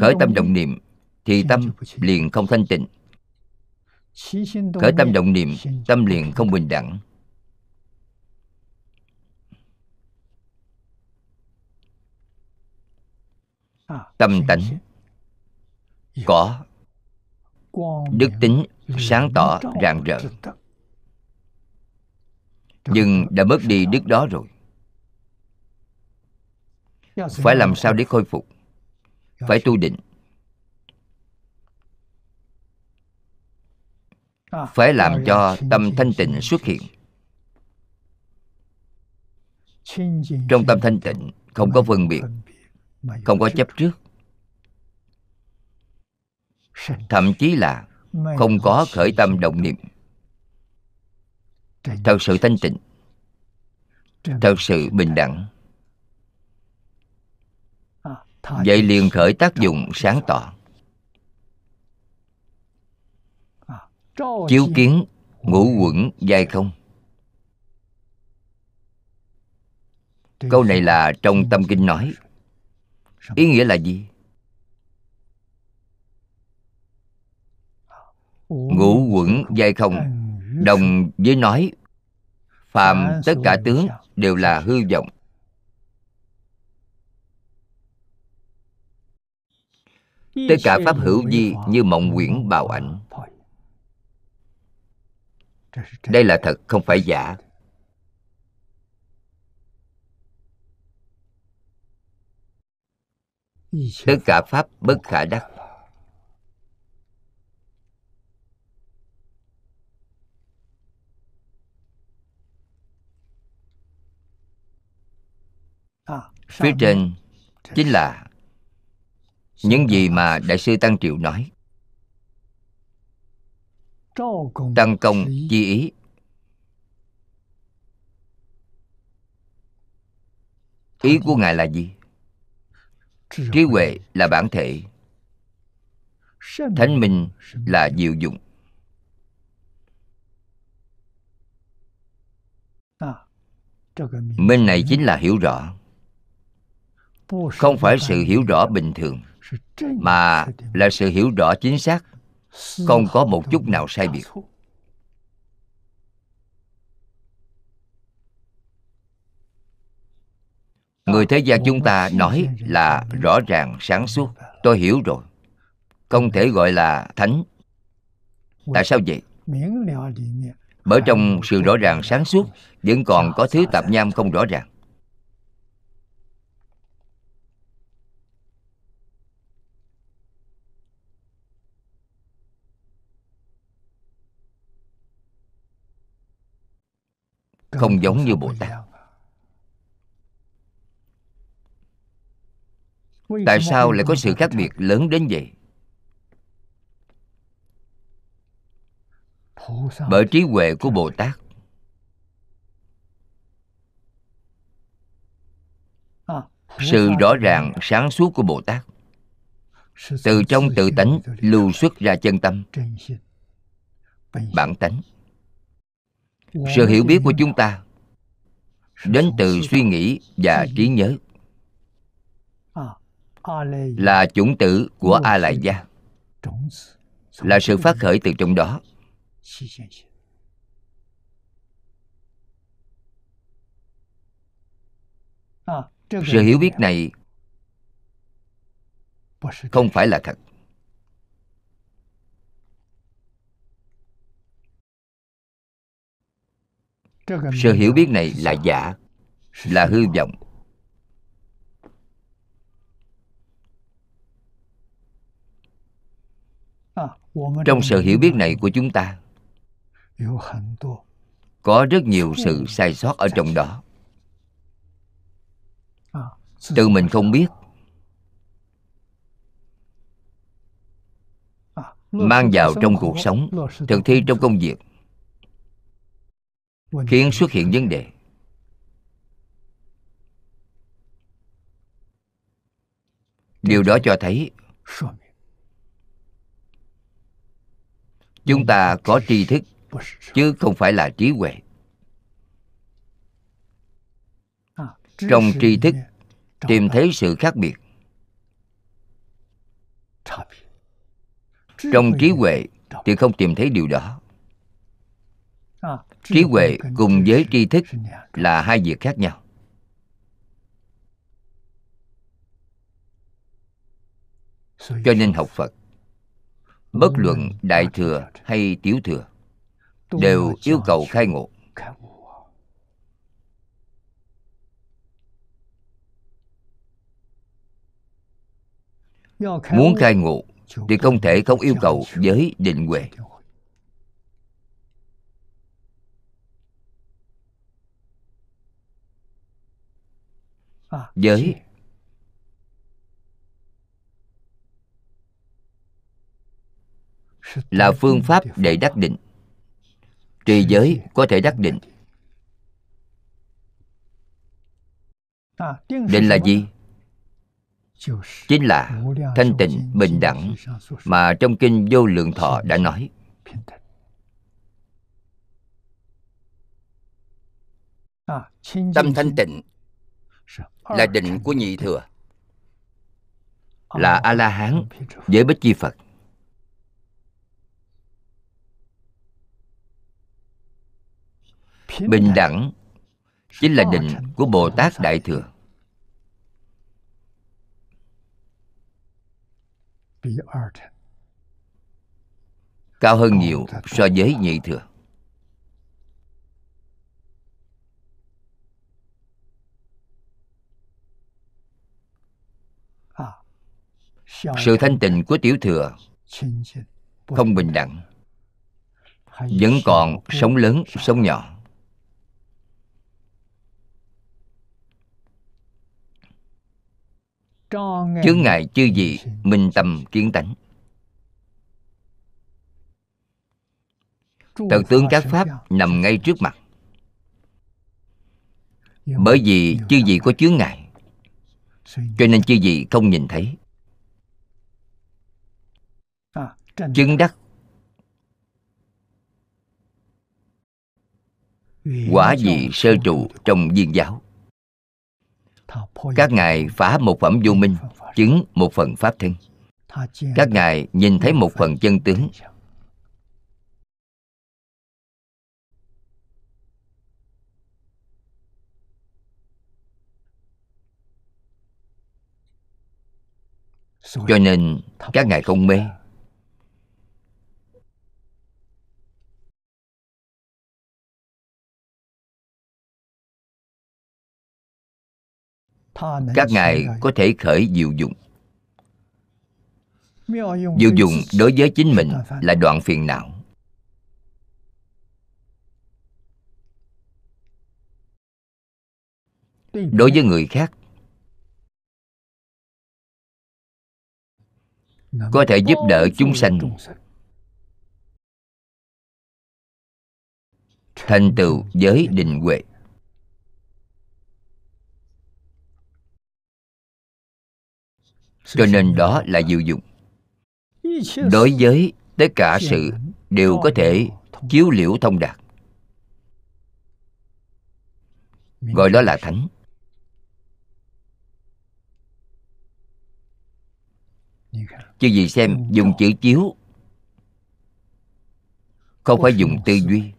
Khởi tâm động niệm thì tâm liền không thanh tịnh. Khởi tâm động niệm tâm liền không bình đẳng tâm tánh có đức tính sáng tỏ rạng rỡ. nhưng đã mất đi đức đó rồi. Phải làm sao để khôi phục? Phải tu định. Phải làm cho tâm thanh tịnh xuất hiện. trong tâm thanh tịnh không có phân biệt không có chấp trước. Thậm chí là không có khởi tâm động niệm. Thật sự thanh tịnh. Thật sự bình đẳng. Vậy liền khởi tác dụng sáng tỏ. Chiếu kiến ngũ quẩn dai không. Câu này là trong tâm kinh nói ý nghĩa là gì? Ngũ quẩn dai không? Đồng với nói, phàm tất cả tướng đều là hư vọng. Tất cả pháp hữu di như mộng quyển bào ảnh. Đây là thật, không phải giả. Tất cả pháp bất khả đắc. Phía trên chính là những gì mà đại sư tăng triệu nói. Tăng công chi ý. Ý của ngài là gì? Trí huệ là bản thể. Thánh minh là diệu dụng. Minh này chính là hiểu rõ. Không phải sự hiểu rõ bình thường mà là sự hiểu rõ chính xác. Không có một chút nào sai biệt người thế gian chúng ta nói là rõ ràng sáng suốt. Tôi hiểu rồi. Không thể gọi là thánh. Tại sao vậy? Bởi trong sự rõ ràng sáng suốt, vẫn còn có thứ tạp nham không rõ ràng. Không giống như bồ tát. Tại sao lại có sự khác biệt lớn đến vậy? Bởi trí huệ của bồ tát. Sự rõ ràng sáng suốt của bồ tát. Từ trong tự tánh lưu xuất ra chân tâm. bản tánh. Sự hiểu biết của chúng ta đến từ suy nghĩ và trí nhớ là chủng tử của a lại gia là sự phát khởi từ trong đó. Sự hiểu biết này không phải là thật. Sự hiểu biết này là giả là hư vọng trong sự hiểu biết này của chúng ta, có rất nhiều sự sai sót ở trong đó. Tự mình không biết, mang vào trong cuộc sống, thực thi trong công việc, khiến xuất hiện vấn đề. Điều đó cho thấy chúng ta có tri thức, chứ không phải là trí huệ. Trong tri thức, tìm thấy sự khác biệt. Trong trí huệ thì không tìm thấy điều đó. Trí huệ cùng với tri thức là hai việc khác nhau. Cho nên học phật bất luận đại thừa hay tiểu thừa đều yêu cầu khai ngộ. Muốn khai ngộ thì không thể không yêu cầu giới định huệ. Giới là phương pháp để đắc định. Trì giới có thể đắc định. Định là gì? chính là thanh tịnh bình đẳng mà trong kinh vô lượng thọ đã nói. Tâm thanh tịnh là định của nhị thừa là a la hán với bích chi phật bình đẳng chính là định của bồ tát đại thừa. Cao hơn nhiều so với nhị thừa. Sự thanh tịnh của tiểu thừa không bình đẳng vẫn còn sống lớn sống nhỏ chướng ngại chư gì minh tâm kiến tánh. Thật tướng các pháp nằm ngay trước mặt. Bởi vì chư gì có chướng ngại. cho nên chư gì không nhìn thấy. Chứng đắc. Quả vị sơ trụ trong viên giáo các ngài phá một phẩm vô minh chứng một phần pháp thân các ngài nhìn thấy một phần chân tướng. Cho nên các ngài không mê các ngài có thể khởi diệu dụng. Diệu dụng đối với chính mình là đoạn phiền não. Đối với người khác có thể giúp đỡ chúng sanh. thành tựu giới định huệ cho nên đó là diệu dụng. Đối với tất cả sự đều có thể chiếu liễu thông đạt. Gọi đó là thánh. Chứ gì xem dùng chữ chiếu, không phải dùng tư duy,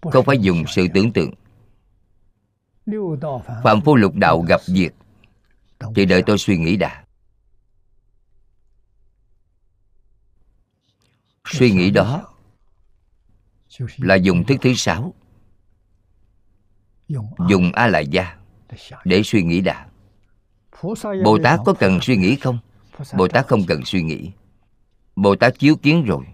không phải dùng sự tưởng tượng. Phạm phu lục đạo gặp việc thì đợi tôi suy nghĩ đã. Suy nghĩ đó là dùng thức thứ sáu. Dùng a lại gia để suy nghĩ đã. Bồ tát có cần suy nghĩ không? Bồ tát không cần suy nghĩ. Bồ tát chiếu kiến rồi.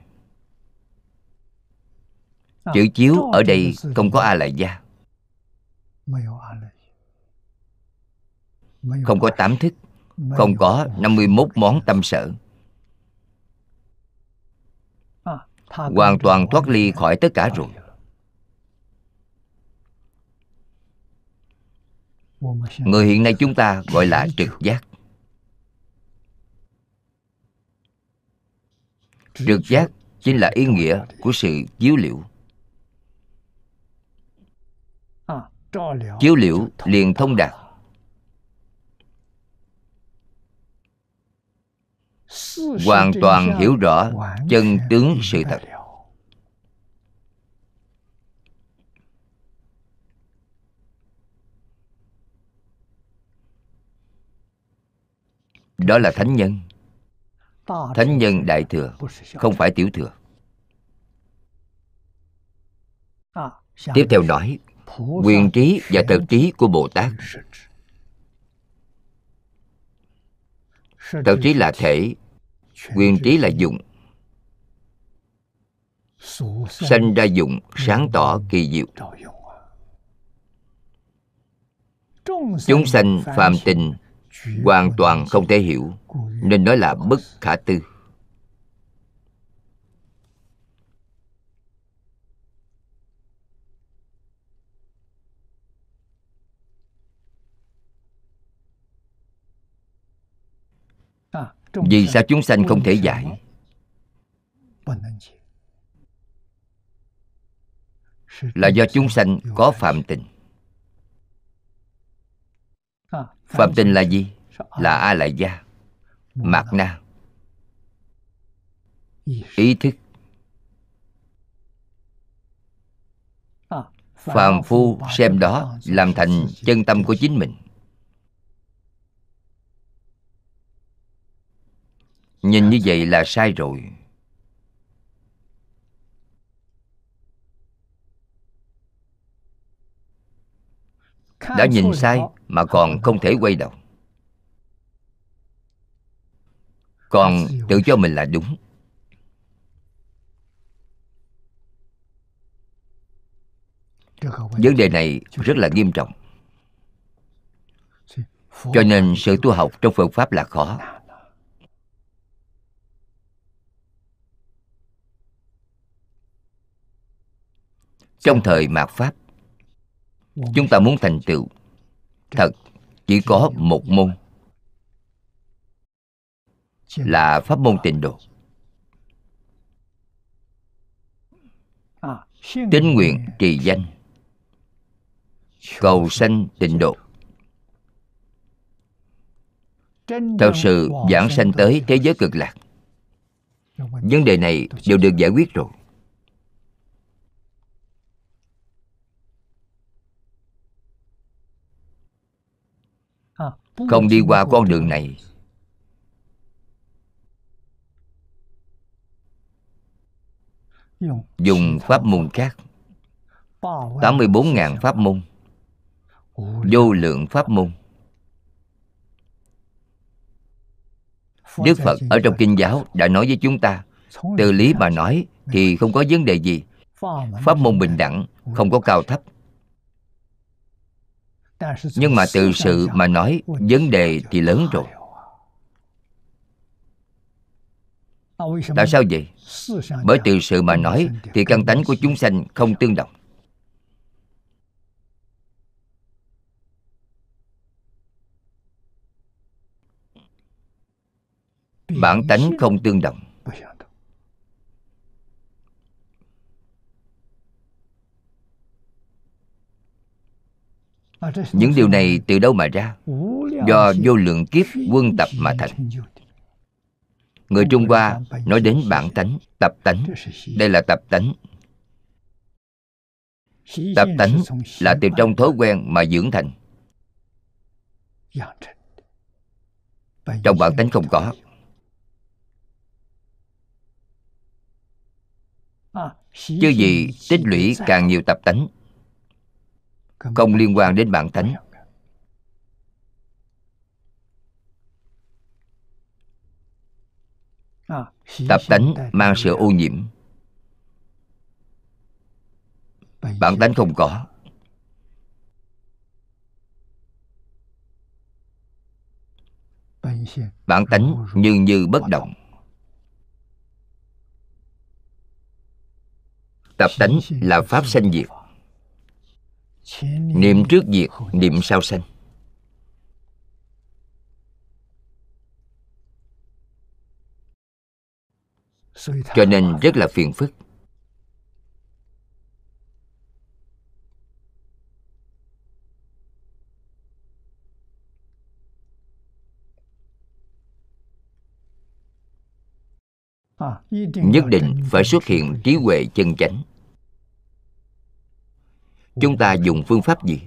Chữ chiếu ở đây không có a lại gia không có tám thức không có 51 món tâm sở hoàn toàn thoát ly khỏi tất cả rồi. Người hiện nay chúng ta gọi là trực giác. Trực giác chính là ý nghĩa của sự chiếu liễu chiếu liễu liền thông đạt hoàn toàn hiểu rõ chân tướng sự thật. đó là thánh nhân. Thánh nhân đại thừa không phải tiểu thừa. Tiếp theo nói quyền trí và thực trí của bồ tát thực trí là thể quyền trí là dụng. Sanh ra dụng, sáng tỏ kỳ diệu. Chúng sanh phàm tình hoàn toàn không thể hiểu, nên nói là bất khả tư. Vì sao chúng sanh không thể giải? là do chúng sanh có phạm tình. Phạm tình là gì? là a lại gia mạt na. Ý thức. Phàm phu xem đó làm thành chân tâm của chính mình nhìn như vậy là sai rồi. Đã nhìn sai mà còn không thể quay đầu. Còn tự cho mình là đúng. Vấn đề này rất là nghiêm trọng. Cho nên sự tu học trong phật pháp là khó. Trong thời mạt pháp, chúng ta muốn thành tựu. Thật, chỉ có một môn là pháp môn tịnh độ. Tín nguyện trì danh, cầu sanh tịnh độ. Thật sự giảng sanh tới thế giới cực lạc, vấn đề này đều được giải quyết rồi. Không đi qua con đường này. Dùng pháp môn khác. 84.000 pháp môn. Vô lượng pháp môn. Đức Phật ở trong Kinh giáo đã nói với chúng ta Từ lý mà nói thì không có vấn đề gì. Pháp môn bình đẳng, không có cao thấp nhưng mà từ sự mà nói Vấn đề thì lớn rồi. Tại sao vậy? Bởi từ sự mà nói Thì căn tánh của chúng sanh không tương đồng. Bản tánh không tương đồng. Những điều này từ đâu mà ra? Do vô lượng kiếp quân tập mà thành. Người trung hoa nói đến bản tánh, tập tánh. Đây là tập tánh. Tập tánh là từ trong thói quen mà dưỡng thành. Trong bản tánh không có. Chứ gì tích lũy càng nhiều tập tánh không liên quan đến bản tánh tập tánh mang sự ô nhiễm. Bản tánh không có. Bản tánh như như bất động. Tập tánh là pháp sanh diệt niệm trước diệt niệm sau sanh. Cho nên rất là phiền phức. Nhất định phải xuất hiện trí huệ chân chánh chúng ta dùng phương pháp gì?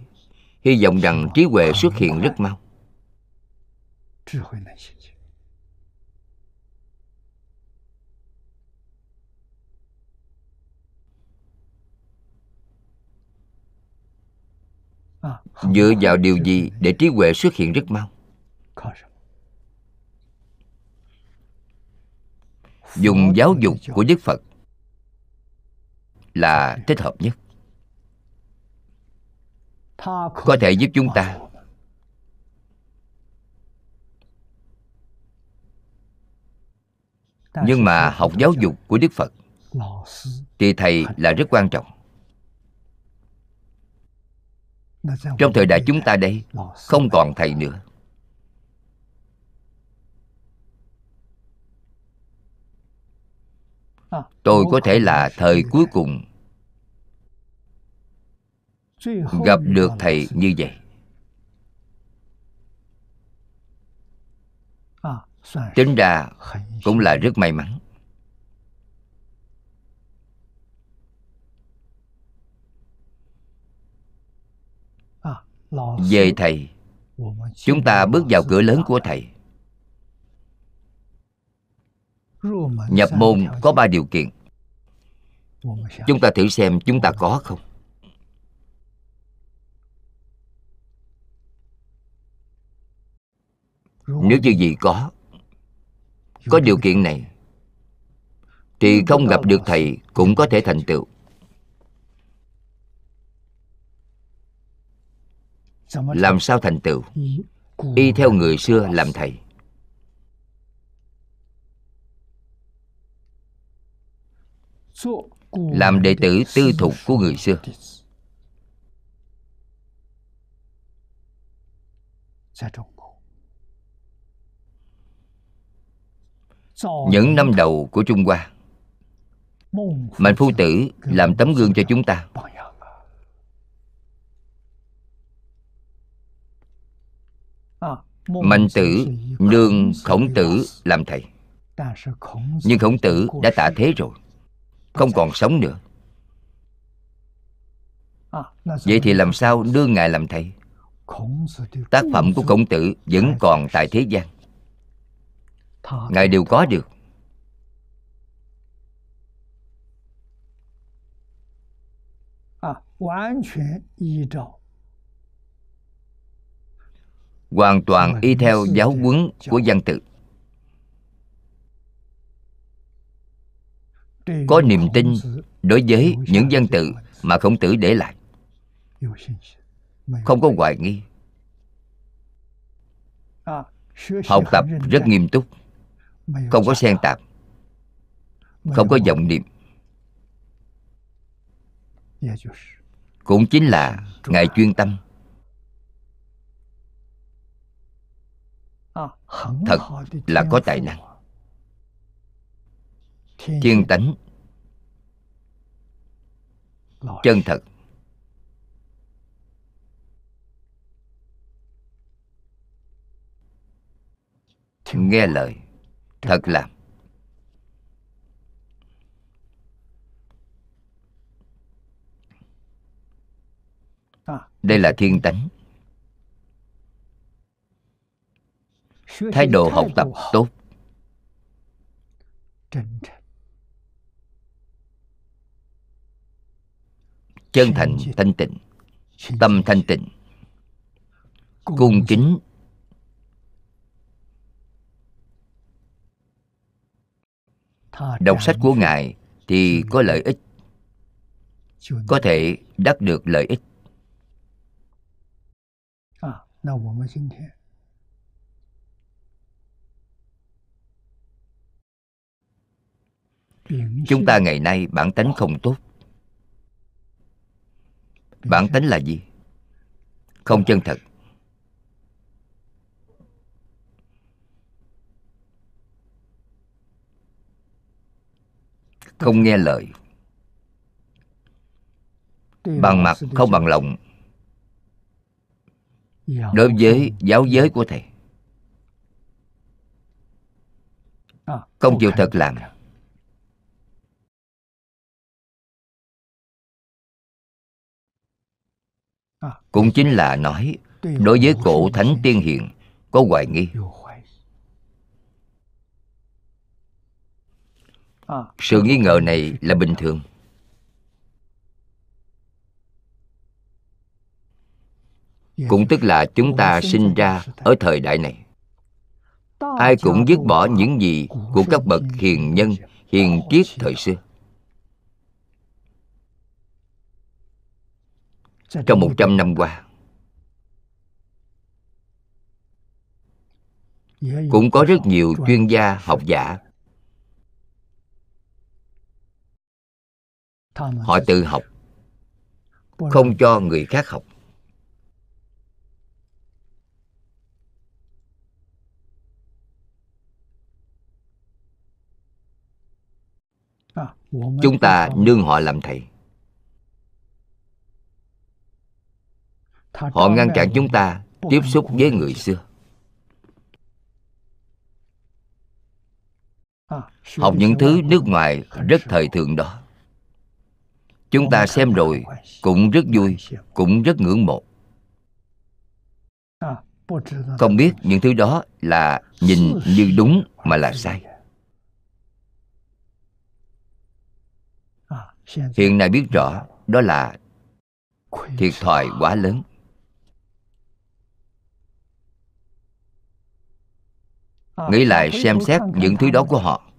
Hy vọng rằng trí huệ xuất hiện rất mau. Dựa vào điều gì để trí huệ xuất hiện rất mau? Dùng giáo dục của đức phật là thích hợp nhất có thể giúp chúng ta. Nhưng mà học giáo dục của đức phật thì thầy là rất quan trọng. Trong thời đại chúng ta đây, không còn thầy nữa. Tôi có thể là thời cuối cùng gặp được thầy như vậy. Tính ra cũng là rất may mắn. Về thầy, chúng ta bước vào cửa lớn của thầy. Nhập môn có ba điều kiện. Chúng ta thử xem chúng ta có không. Nếu như gì có có điều kiện này thì không gặp được thầy cũng có thể thành tựu. Làm sao thành tựu? Y theo người xưa làm thầy. Làm đệ tử tư thục của người xưa những năm đầu của trung hoa. Mạnh phu tử làm tấm gương cho chúng ta. Mạnh tử nương khổng tử làm thầy. Nhưng khổng tử đã tạ thế rồi không còn sống nữa. Vậy thì làm sao đưa ngài làm thầy? Tác phẩm của khổng tử vẫn còn tại thế gian ngài đều có được. Hoàn toàn y theo giáo huấn của văn tự. Có niềm tin đối với những văn tự mà khổng tử để lại. Không có hoài nghi. Học tập rất nghiêm túc không có xen tạp. Không có vọng niệm. Cũng chính là ngài chuyên tâm. Thật là có tài năng. thiên tánh. Chân thật. Nghe lời thật làm đây là thiên tánh. Thái độ học tập tốt. Chân thành. Thanh tịnh. Tâm thanh tịnh. Cung kính đọc sách của ngài thì có lợi ích. Có thể đắc được lợi ích. Chúng ta ngày nay bản tánh không tốt. Bản tánh là gì? Không chân thật không nghe lời. Bằng mặt không bằng lòng. Đối với giáo giới của thầy. Không chịu thật làm. Cũng chính là nói đối với cổ thánh tiên hiền có hoài nghi sự nghi ngờ này là bình thường. Cũng tức là chúng ta sinh ra ở thời đại này. Ai cũng dứt bỏ những gì của các bậc hiền nhân, hiền triết thời xưa. Trong một trăm năm qua, cũng có rất nhiều chuyên gia, học giả họ tự học không cho người khác học. Chúng ta nương họ làm thầy. Họ ngăn cản chúng ta tiếp xúc với người xưa. Học những thứ nước ngoài rất thời thượng đó chúng ta xem rồi, cũng rất vui, cũng rất ngưỡng mộ. Không biết những thứ đó là nhìn như đúng mà là sai. Hiện nay biết rõ, đó là thiệt thòi quá lớn. Nghĩ lại xem xét những thứ đó của họ.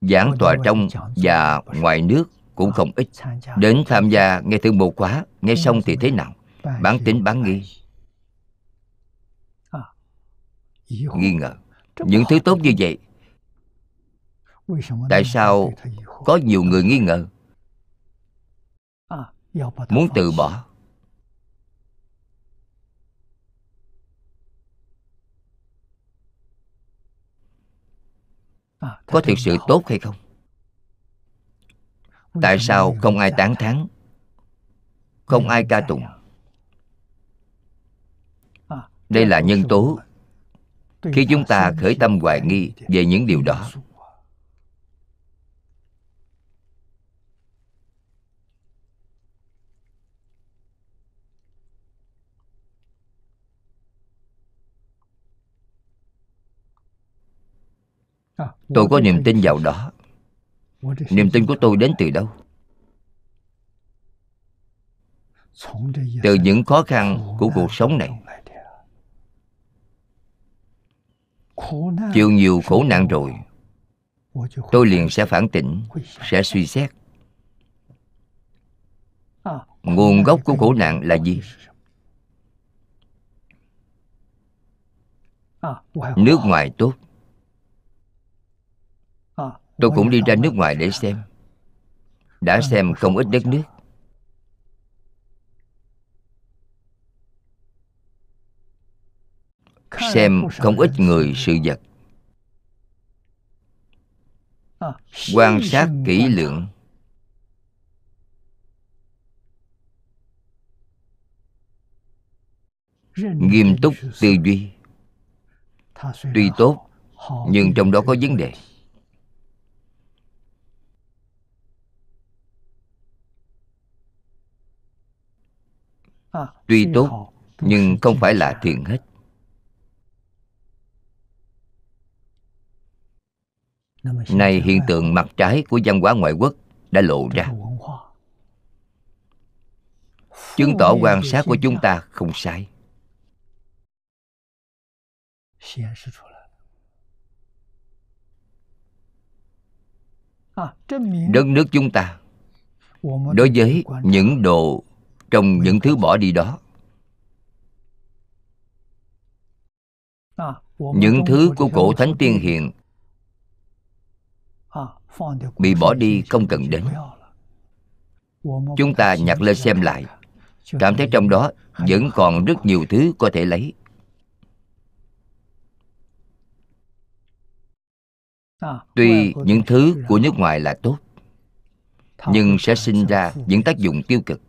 Giảng tọa trong và ngoài nước cũng không ít. đến tham gia nghe thử một khóa nghe xong thì thế nào? bán tính bán nghi. nghi ngờ. những thứ tốt như vậy tại sao có nhiều người nghi ngờ? Muốn từ bỏ có thực sự tốt hay không? Tại sao không ai tán thán? Không ai ca tụng. đây là nhân tố. khi chúng ta khởi tâm hoài nghi về những điều đó tôi có niềm tin vào đó. Niềm tin của tôi đến từ đâu? Từ những khó khăn của cuộc sống này. chịu nhiều khổ nạn rồi tôi liền sẽ phản tỉnh sẽ suy xét. Nguồn gốc của khổ nạn là gì? nước ngoài tốt tôi cũng đi ra nước ngoài để xem. Đã xem không ít đất nước. Xem không ít người sự vật. Quan sát kỹ lưỡng. nghiêm túc tư duy. Tuy tốt nhưng trong đó có vấn đề tuy tốt nhưng không phải là thiện hết. Này hiện tượng mặt trái của văn hóa ngoại quốc đã lộ ra. Chứng tỏ quan sát của chúng ta không sai. Đất nước chúng ta Đối với những đồ trong những thứ bỏ đi đó, Những thứ của cổ thánh tiên hiền bị bỏ đi không cần đến. Chúng ta nhặt lên xem lại. Cảm thấy trong đó vẫn còn rất nhiều thứ có thể lấy. Tuy những thứ của nước ngoài là tốt, nhưng sẽ sinh ra những tác dụng tiêu cực.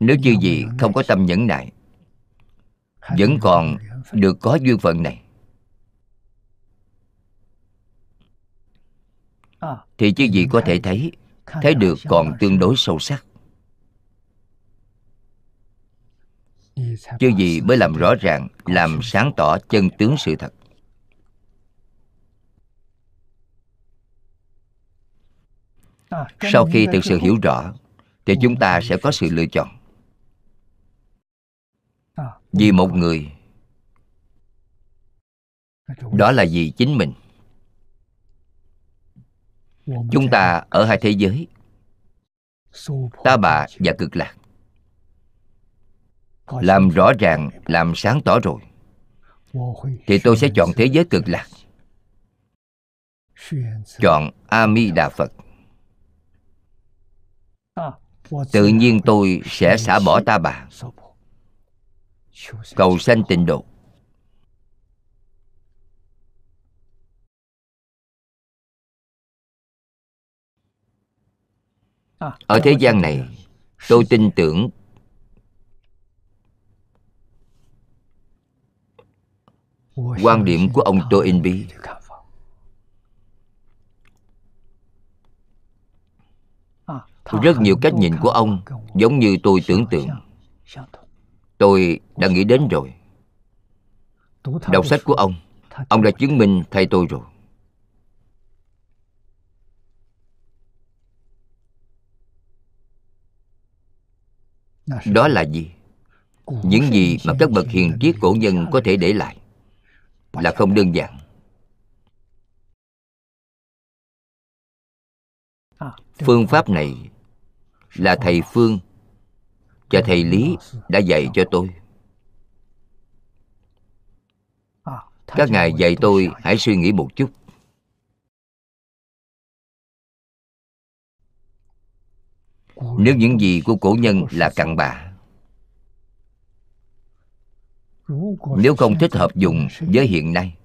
Nếu như gì không có tâm nhẫn nại, vẫn còn được có duyên phận này. Thì chứ gì có thể thấy thấy được còn tương đối sâu sắc. Chứ gì mới làm rõ ràng, làm sáng tỏ chân tướng sự thật. Sau khi thực sự hiểu rõ thì chúng ta sẽ có sự lựa chọn. Vì một người, đó là vì chính mình. Chúng ta ở hai thế giới, ta, bà và cực lạc. Làm rõ ràng, làm sáng tỏ rồi, thì tôi sẽ chọn thế giới cực lạc. Chọn a di đà phật tự nhiên tôi sẽ xả bỏ ta bà cầu sanh tịnh độ ở thế gian này, tôi tin tưởng quan điểm của ông To In Bi. Rất nhiều cách nhìn của ông, giống như tôi tưởng tượng. Tôi đã nghĩ đến rồi. Đọc sách của ông ông đã chứng minh thay tôi rồi. Đó là gì? Những gì mà các bậc hiền triết cổ nhân có thể để lại là không đơn giản. Phương pháp này là thầy phương. Và thầy lý đã dạy cho tôi. Các ngài dạy tôi hãy suy nghĩ một chút. Nếu những gì của cổ nhân là cặn bã, nếu không thích hợp dùng với hiện nay,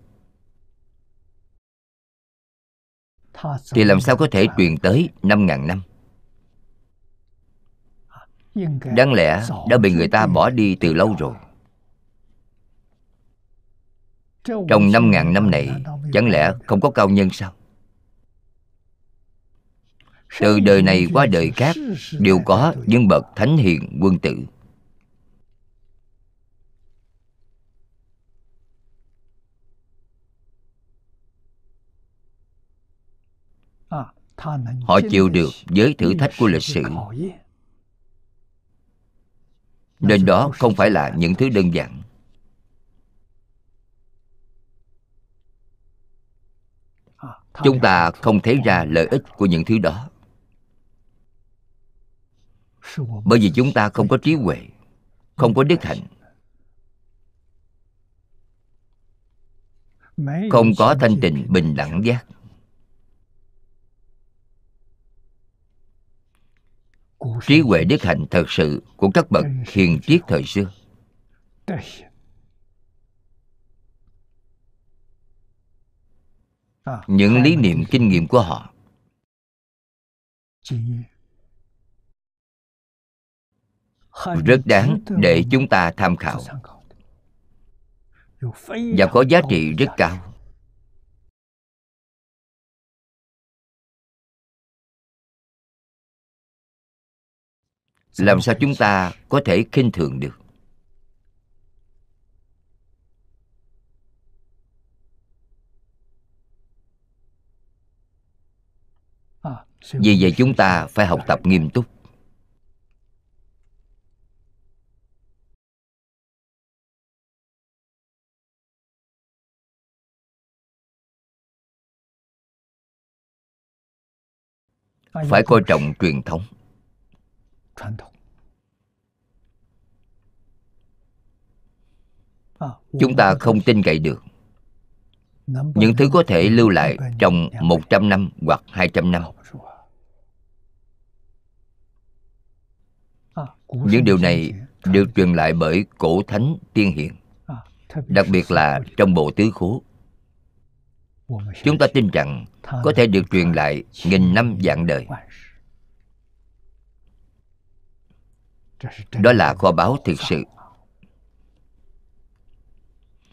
thì làm sao có thể truyền tới năm ngàn năm? Đáng lẽ đã bị người ta bỏ đi từ lâu rồi. Trong năm ngàn năm này chẳng lẽ không có cao nhân sao? Từ đời này qua đời khác đều có những bậc thánh hiền quân tử. Họ chịu được với thử thách của lịch sử nên đó không phải là những thứ đơn giản. Chúng ta không thấy ra lợi ích của những thứ đó. Bởi vì chúng ta không có trí huệ, không có đức hạnh. Không có thanh tịnh bình đẳng giác. Trí huệ đức hạnh thật sự của các bậc hiền triết thời xưa. Những lý niệm kinh nghiệm của họ. Rất đáng để chúng ta tham khảo. và có giá trị rất cao làm sao chúng ta có thể khinh thường được? Vì vậy chúng ta phải học tập nghiêm túc. Phải coi trọng truyền thống chúng ta không tin cậy được. Những thứ có thể lưu lại trong 100 năm hoặc 200 năm. Những điều này được truyền lại bởi cổ thánh tiên hiền. Đặc biệt là trong bộ tứ khố. Chúng ta tin rằng có thể được truyền lại nghìn năm dạng đời đó là kho báu thực sự.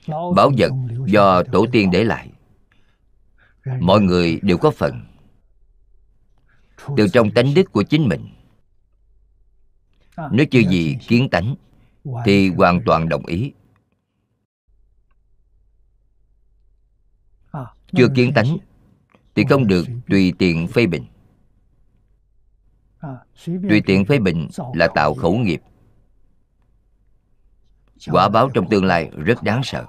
Báu vật do tổ tiên để lại. Mọi người đều có phần. Từ trong tánh đức của chính mình. Nếu chưa gì kiến tánh, thì hoàn toàn đồng ý. Chưa kiến tánh, thì không được tùy tiện phê bình tùy tiện phê bình là tạo khẩu nghiệp. Quả báo trong tương lai rất đáng sợ.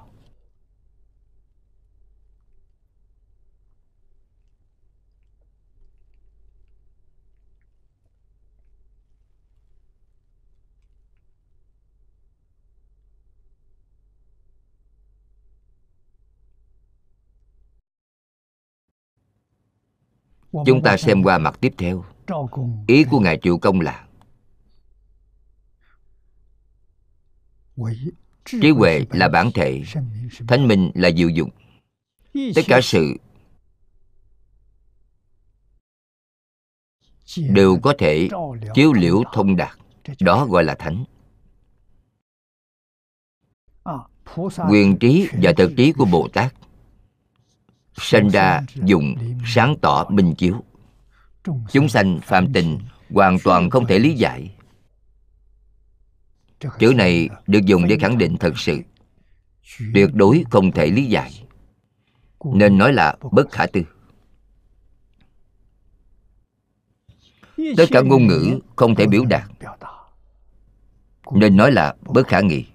Chúng ta xem qua mặt tiếp theo ý của ngài triệu công là trí huệ là bản thể thanh minh là diệu dụng. Tất cả sự đều có thể chiếu liễu thông đạt. đó gọi là thánh. Quyền trí và thực trí của bồ tát sinh ra dùng sáng tỏ minh chiếu chúng sanh phạm tình hoàn toàn không thể lý giải. Chữ này được dùng để khẳng định thật sự, tuyệt đối không thể lý giải. Nên nói là bất khả tư. Tất cả ngôn ngữ không thể biểu đạt. Nên nói là bất khả nghị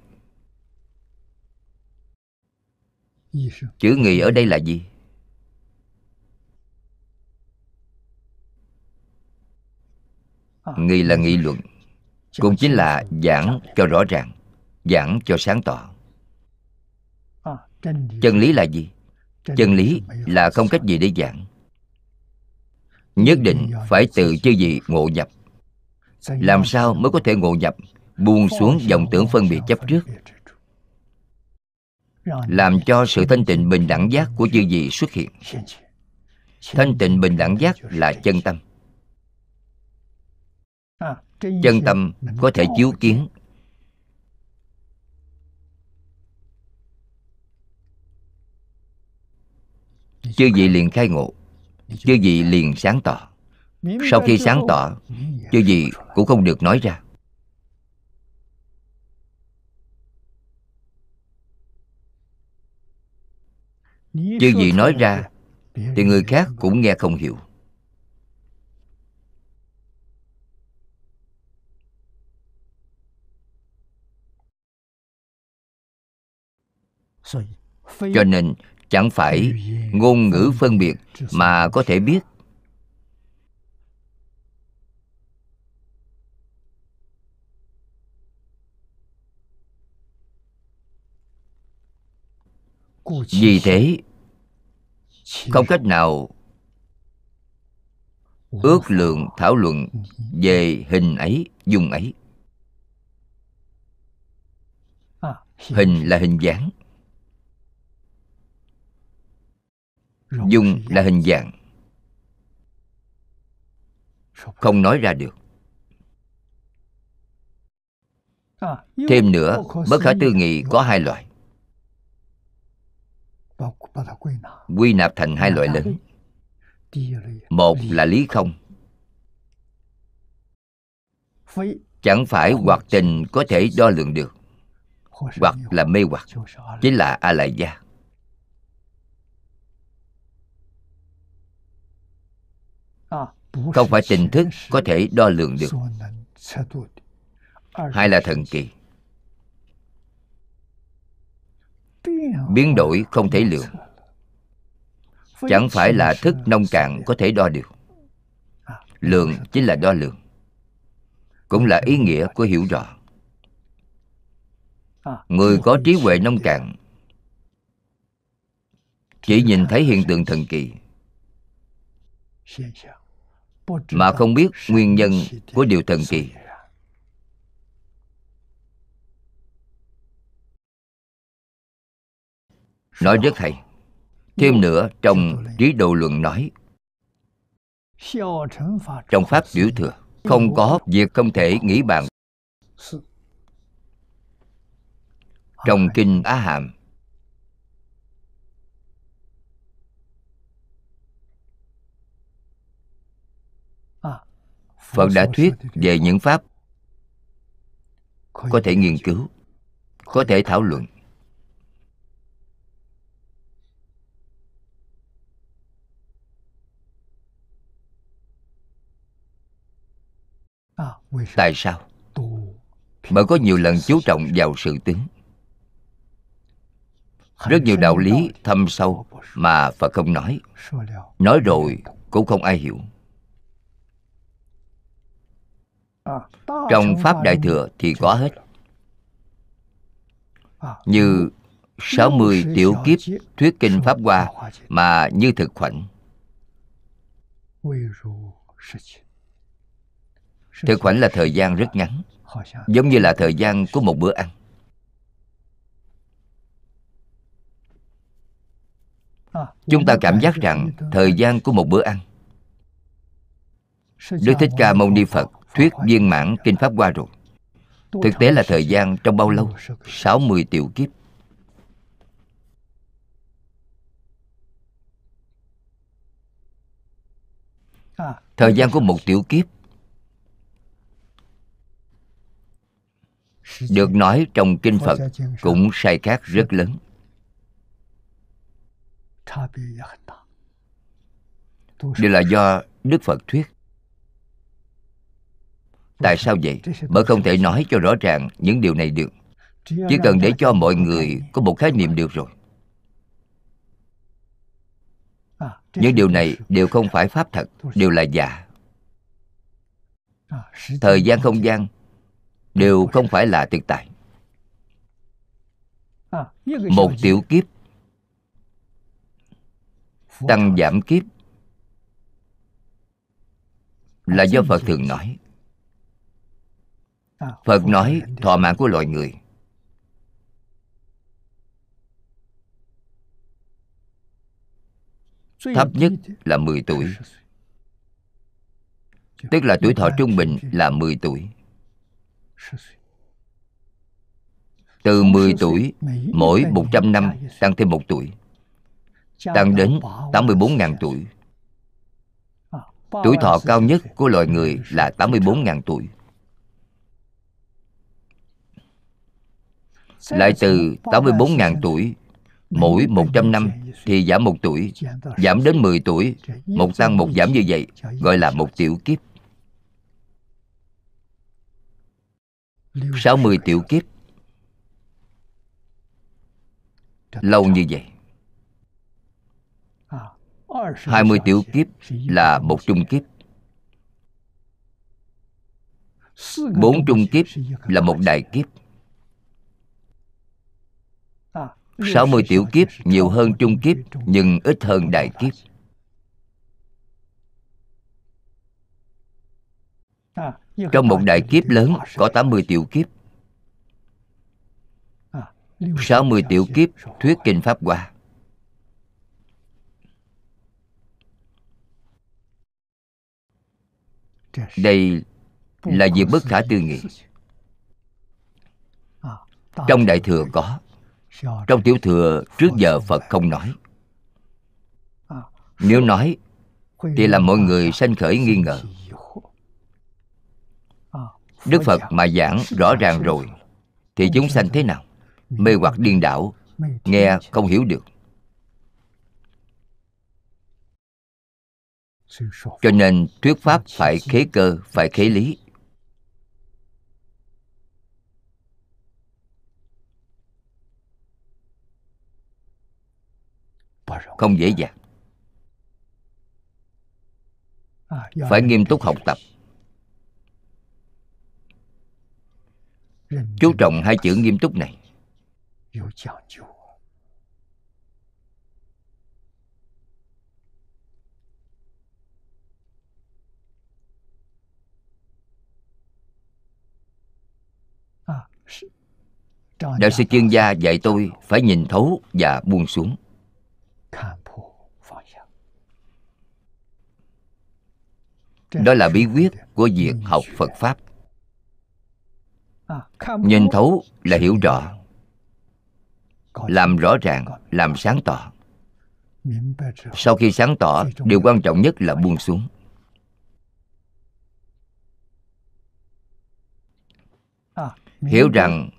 chữ nghị ở đây là gì? Nghị là nghị luận. Cũng chính là giảng cho rõ ràng giảng cho sáng tỏ. Chân lý. Là gì? Chân lý là không cách gì để giảng. Nhất định phải tự chư gì ngộ nhập. Làm sao mới có thể ngộ nhập buông xuống dòng tưởng phân biệt chấp trước? làm cho sự thanh tịnh bình đẳng giác của chư gì xuất hiện. thanh tịnh bình đẳng giác là chân tâm chân tâm có thể chiếu kiến. chư vị liền khai ngộ. Chư vị liền sáng tỏ. Sau khi sáng tỏ chư vị cũng không được nói ra. Chư vị nói ra thì người khác cũng nghe không hiểu cho nên chẳng phải ngôn ngữ phân biệt mà có thể biết. Vì thế không cách nào ước lượng thảo luận về hình ấy dung ấy. Hình là hình dáng dung là hình dạng. Không nói ra được. Thêm nữa bất khả tư nghị có hai loại. Quy nạp thành hai loại lớn. Một là lý không. Chẳng phải hoặc tình có thể đo lường được. Hoặc là mê hoặc. Chính là a lại gia không phải tình thức có thể đo lường được? Hay là thần kỳ? Biến đổi không thể lường. Chẳng phải là thức nông cạn có thể đo được. Lượng chính là đo lường. Cũng là ý nghĩa của hiểu rõ. Người có trí huệ nông cạn chỉ nhìn thấy hiện tượng thần kỳ mà không biết nguyên nhân của điều thần kỳ. Nói rất hay. Thêm nữa, trong trí độ luận nói, trong pháp biểu thừa, không có việc không thể nghĩ bàn. Trong kinh á hàm phật đã thuyết về những pháp có thể nghiên cứu, có thể thảo luận. Tại sao? Bởi có nhiều lần chú trọng vào sự tướng rất nhiều đạo lý thâm sâu mà phật không nói. Nói rồi cũng không ai hiểu. Trong pháp đại thừa thì có hết. Như 60 tiểu kiếp thuyết kinh Pháp Hoa mà như thực khoảnh. Thực khoảnh là thời gian rất ngắn, giống như là thời gian của một bữa ăn. Chúng ta cảm giác rằng thời gian của một bữa ăn. Đức Thích Ca Mâu Ni Phật thuyết viên mãn Kinh Pháp qua rồi. Thực tế là thời gian trong bao lâu? 60 tiểu kiếp. Thời gian của một tiểu kiếp Được nói trong Kinh Phật cũng sai khác rất lớn. Đây là do Đức Phật thuyết. Tại sao vậy? Bởi không thể nói cho rõ ràng những điều này được. Chỉ cần để cho mọi người có một khái niệm được rồi. Những điều này đều không phải pháp thật, Đều là giả. Thời gian không gian Đều không phải là thực tại. Một tiểu kiếp Tăng giảm kiếp Là do Phật thường nói. Phật nói thọ mạng của loài người. Thấp nhất là 10 tuổi. Tức là tuổi thọ trung bình là 10 tuổi. Từ 10 tuổi, mỗi 100 năm tăng thêm một tuổi Tăng đến 84.000 tuổi. Tuổi thọ cao nhất của loài người là 84.000 tuổi Lại từ 84.000 tuổi, Mỗi 100 năm thì giảm một tuổi, Giảm đến 10 tuổi, Một tăng một giảm như vậy, Gọi là một tiểu kiếp. 60 tiểu kiếp, Lâu như vậy. 20 tiểu kiếp là một trung kiếp. Bốn trung kiếp là một đại kiếp. 60 tiểu kiếp, nhiều hơn trung kiếp, nhưng ít hơn đại kiếp. Trong một đại kiếp lớn, có 80 tiểu kiếp. 60 tiểu kiếp, thuyết kinh Pháp Hoa. Đây là việc bất khả tư nghị. Trong Đại Thừa có trong Tiểu Thừa trước giờ Phật không nói. Nếu nói, Thì làm mọi người sanh khởi nghi ngờ. Đức phật mà giảng rõ ràng rồi, thì chúng sanh thế nào? Mê hoặc điên đảo, nghe không hiểu được. Cho nên thuyết pháp phải khế cơ, phải khế lý. Không dễ dàng. Phải nghiêm túc học tập. Chú trọng hai chữ nghiêm túc này. Đạo sư chuyên gia dạy tôi phải nhìn thấu và buông xuống đó là bí quyết của việc học phật pháp. Nhìn thấu là hiểu rõ, làm rõ ràng, làm sáng tỏ. Sau khi sáng tỏ, điều quan trọng nhất là buông xuống. Hiểu rằng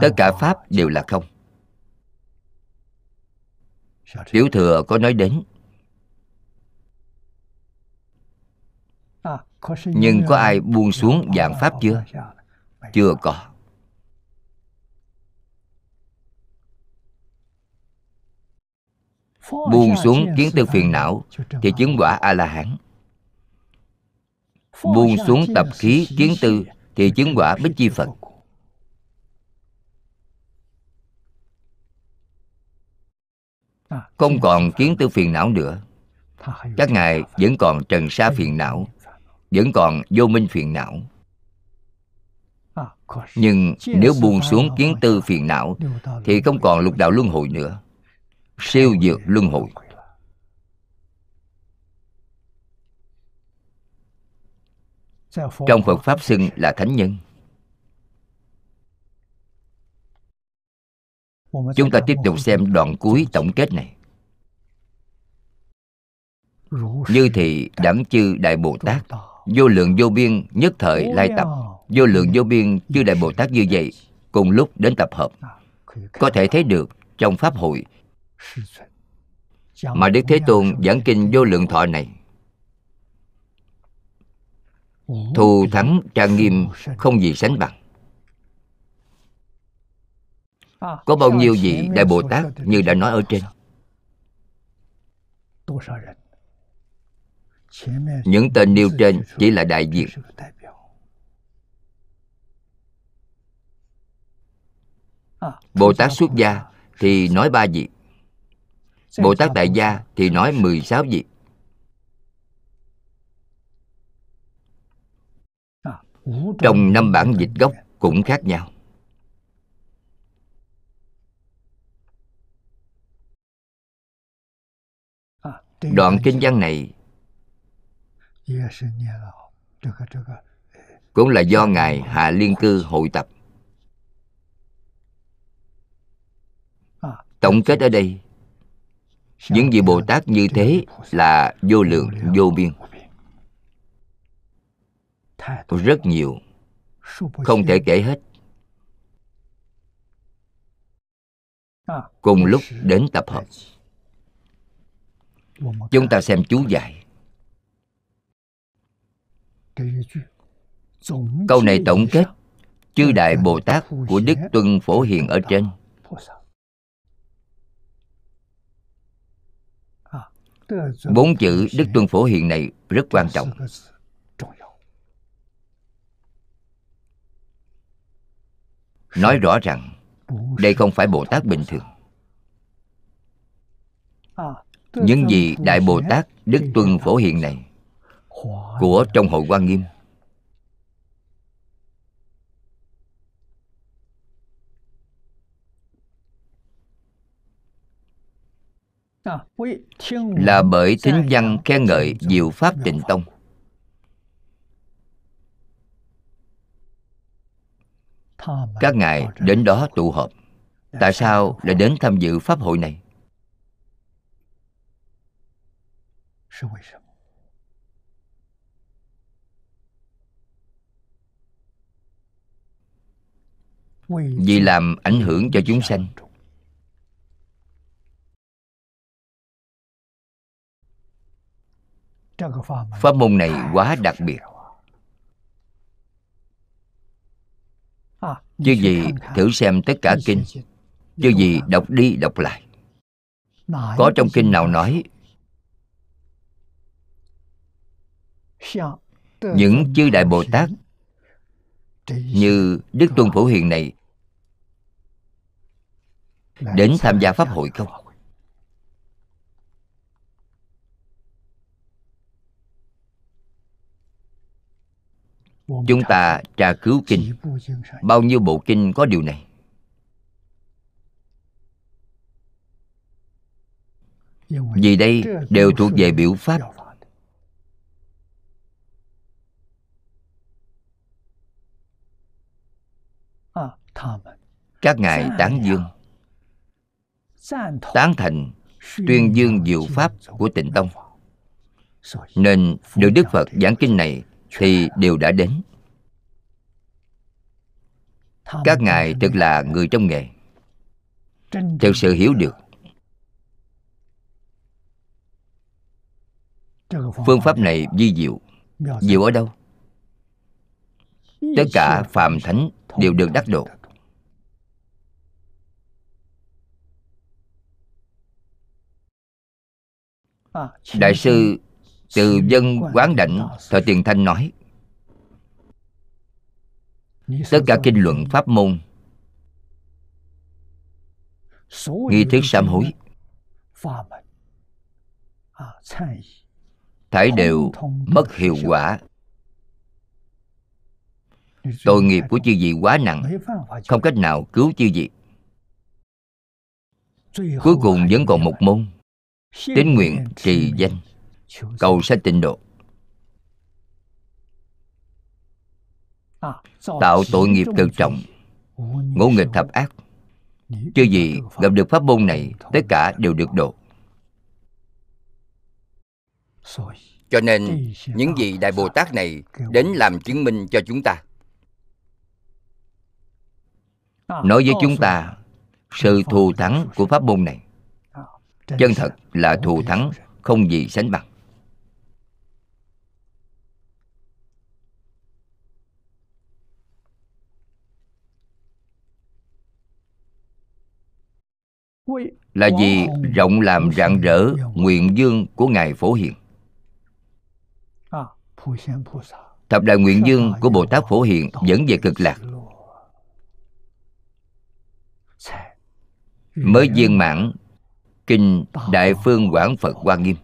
tất cả pháp đều là không tiểu thừa có nói đến. Nhưng có ai buông xuống dạng pháp chưa? chưa có. Buông xuống kiến tư phiền não thì chứng quả a la hán buông xuống tập khí kiến tư thì chứng quả bích chi phật không còn kiến tư phiền não nữa. Các ngài vẫn còn trần sa phiền não vẫn còn vô minh phiền não. Nhưng nếu buông xuống kiến tư phiền não thì không còn lục đạo luân hồi nữa. Siêu dược luân hồi. Trong phật pháp xưng là thánh nhân chúng ta tiếp tục xem đoạn cuối tổng kết này. Như thị đẳng chư đại bồ tát vô lượng vô biên nhất thời lai tập. vô lượng vô biên chư đại bồ tát như vậy cùng lúc đến tập hợp. Có thể thấy được trong pháp hội mà đức thế tôn giảng kinh vô lượng thọ này. Thù thắng trang nghiêm không gì sánh bằng có bao nhiêu vị đại bồ tát như đã nói ở trên? Những tên nêu trên chỉ là đại diện. Bồ tát xuất gia thì nói ba vị. Bồ tát đại gia thì nói mười sáu vị. Trong năm bản dịch gốc cũng khác nhau. Đoạn kinh văn này cũng là do ngài hạ liên cư hội tập. Tổng kết ở đây những vị bồ tát như thế là vô lượng vô biên. Rất nhiều. Không thể kể hết. Cùng lúc đến tập hợp chúng ta xem chú giải câu này tổng kết chư đại bồ tát của đức tuân phổ hiền ở trên. Bốn chữ đức tuân phổ hiền này rất quan trọng. Nói rõ rằng đây không phải bồ tát bình thường những gì đại bồ tát, đức tuân phổ hiền này, của trong hội quan nghiêm. Là bởi thính văn khen ngợi diệu pháp tịnh tông. Các ngài đến đó tụ họp. Tại sao lại đến tham dự pháp hội này? Vì làm ảnh hưởng cho chúng sanh. pháp môn này quá đặc biệt. Chứ gì thử xem tất cả kinh. chứ gì đọc đi đọc lại. Có trong kinh nào nói những chư đại bồ tát như đức tuân phổ hiền này đến tham gia pháp hội không? Chúng ta tra cứu kinh. Bao nhiêu bộ kinh có điều này? Vì đây đều thuộc về biểu pháp các ngài tán dương. tán thành tuyên dương diệu pháp của tịnh tông. nên được đức phật giảng kinh này thì đều đã đến. các ngài thực là người trong nghề. thực sự hiểu được phương pháp này vi diệu diệu ở đâu? tất cả phàm thánh đều được đắc độ đại sư từ dân quán đảnh thời tiền thanh nói. Tất cả kinh luận pháp môn, nghi thức sám hối, thải đều mất hiệu quả. Tội nghiệp của chư vị quá nặng, không cách nào cứu chư vị. Cuối cùng vẫn còn một môn tín nguyện trì danh. Cầu sanh tịnh độ. Tạo tội nghiệp tự trọng ngũ nghịch thập ác. chưa gì gặp được pháp môn này tất cả đều được độ. Cho nên những vị đại bồ tát này đến làm chứng minh cho chúng ta. Nói với chúng ta sự thù thắng của pháp môn này chân thật là thù thắng, không gì sánh bằng. Là vì rộng làm rạng rỡ nguyện dương của ngài phổ hiền. Thập đại nguyện dương của bồ tát phổ hiền dẫn về cực lạc. Mới viên mãn kinh đại phương quảng phật hoa nghiêm.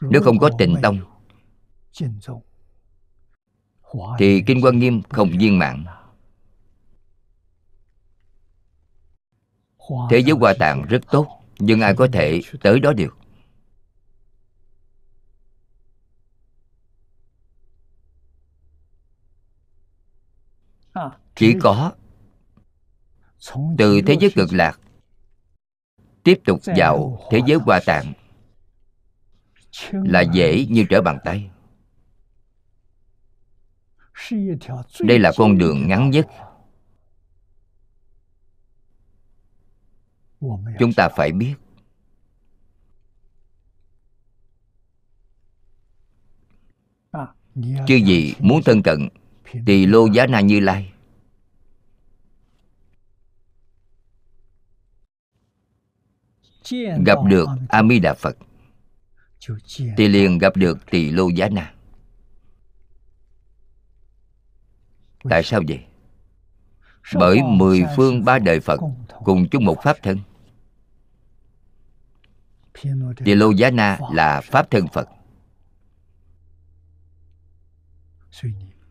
Nếu không có tịnh tông thì kinh quan nghiêm không viên mãn. Thế giới hoa tạng rất tốt nhưng ai có thể tới đó được. Chỉ có từ thế giới cực lạc tiếp tục vào thế giới hoa tạng. Là dễ như trở bàn tay. Đây là con đường ngắn nhất. Chúng ta phải biết. Chứ gì muốn thân cận tỳ lô giá na như lai gặp được a mi đà phật. Thì liền gặp được tỳ lô giá na. Tại sao vậy? Bởi mười phương ba đời phật cùng chung một pháp thân. Tỳ lô giá na là pháp thân phật.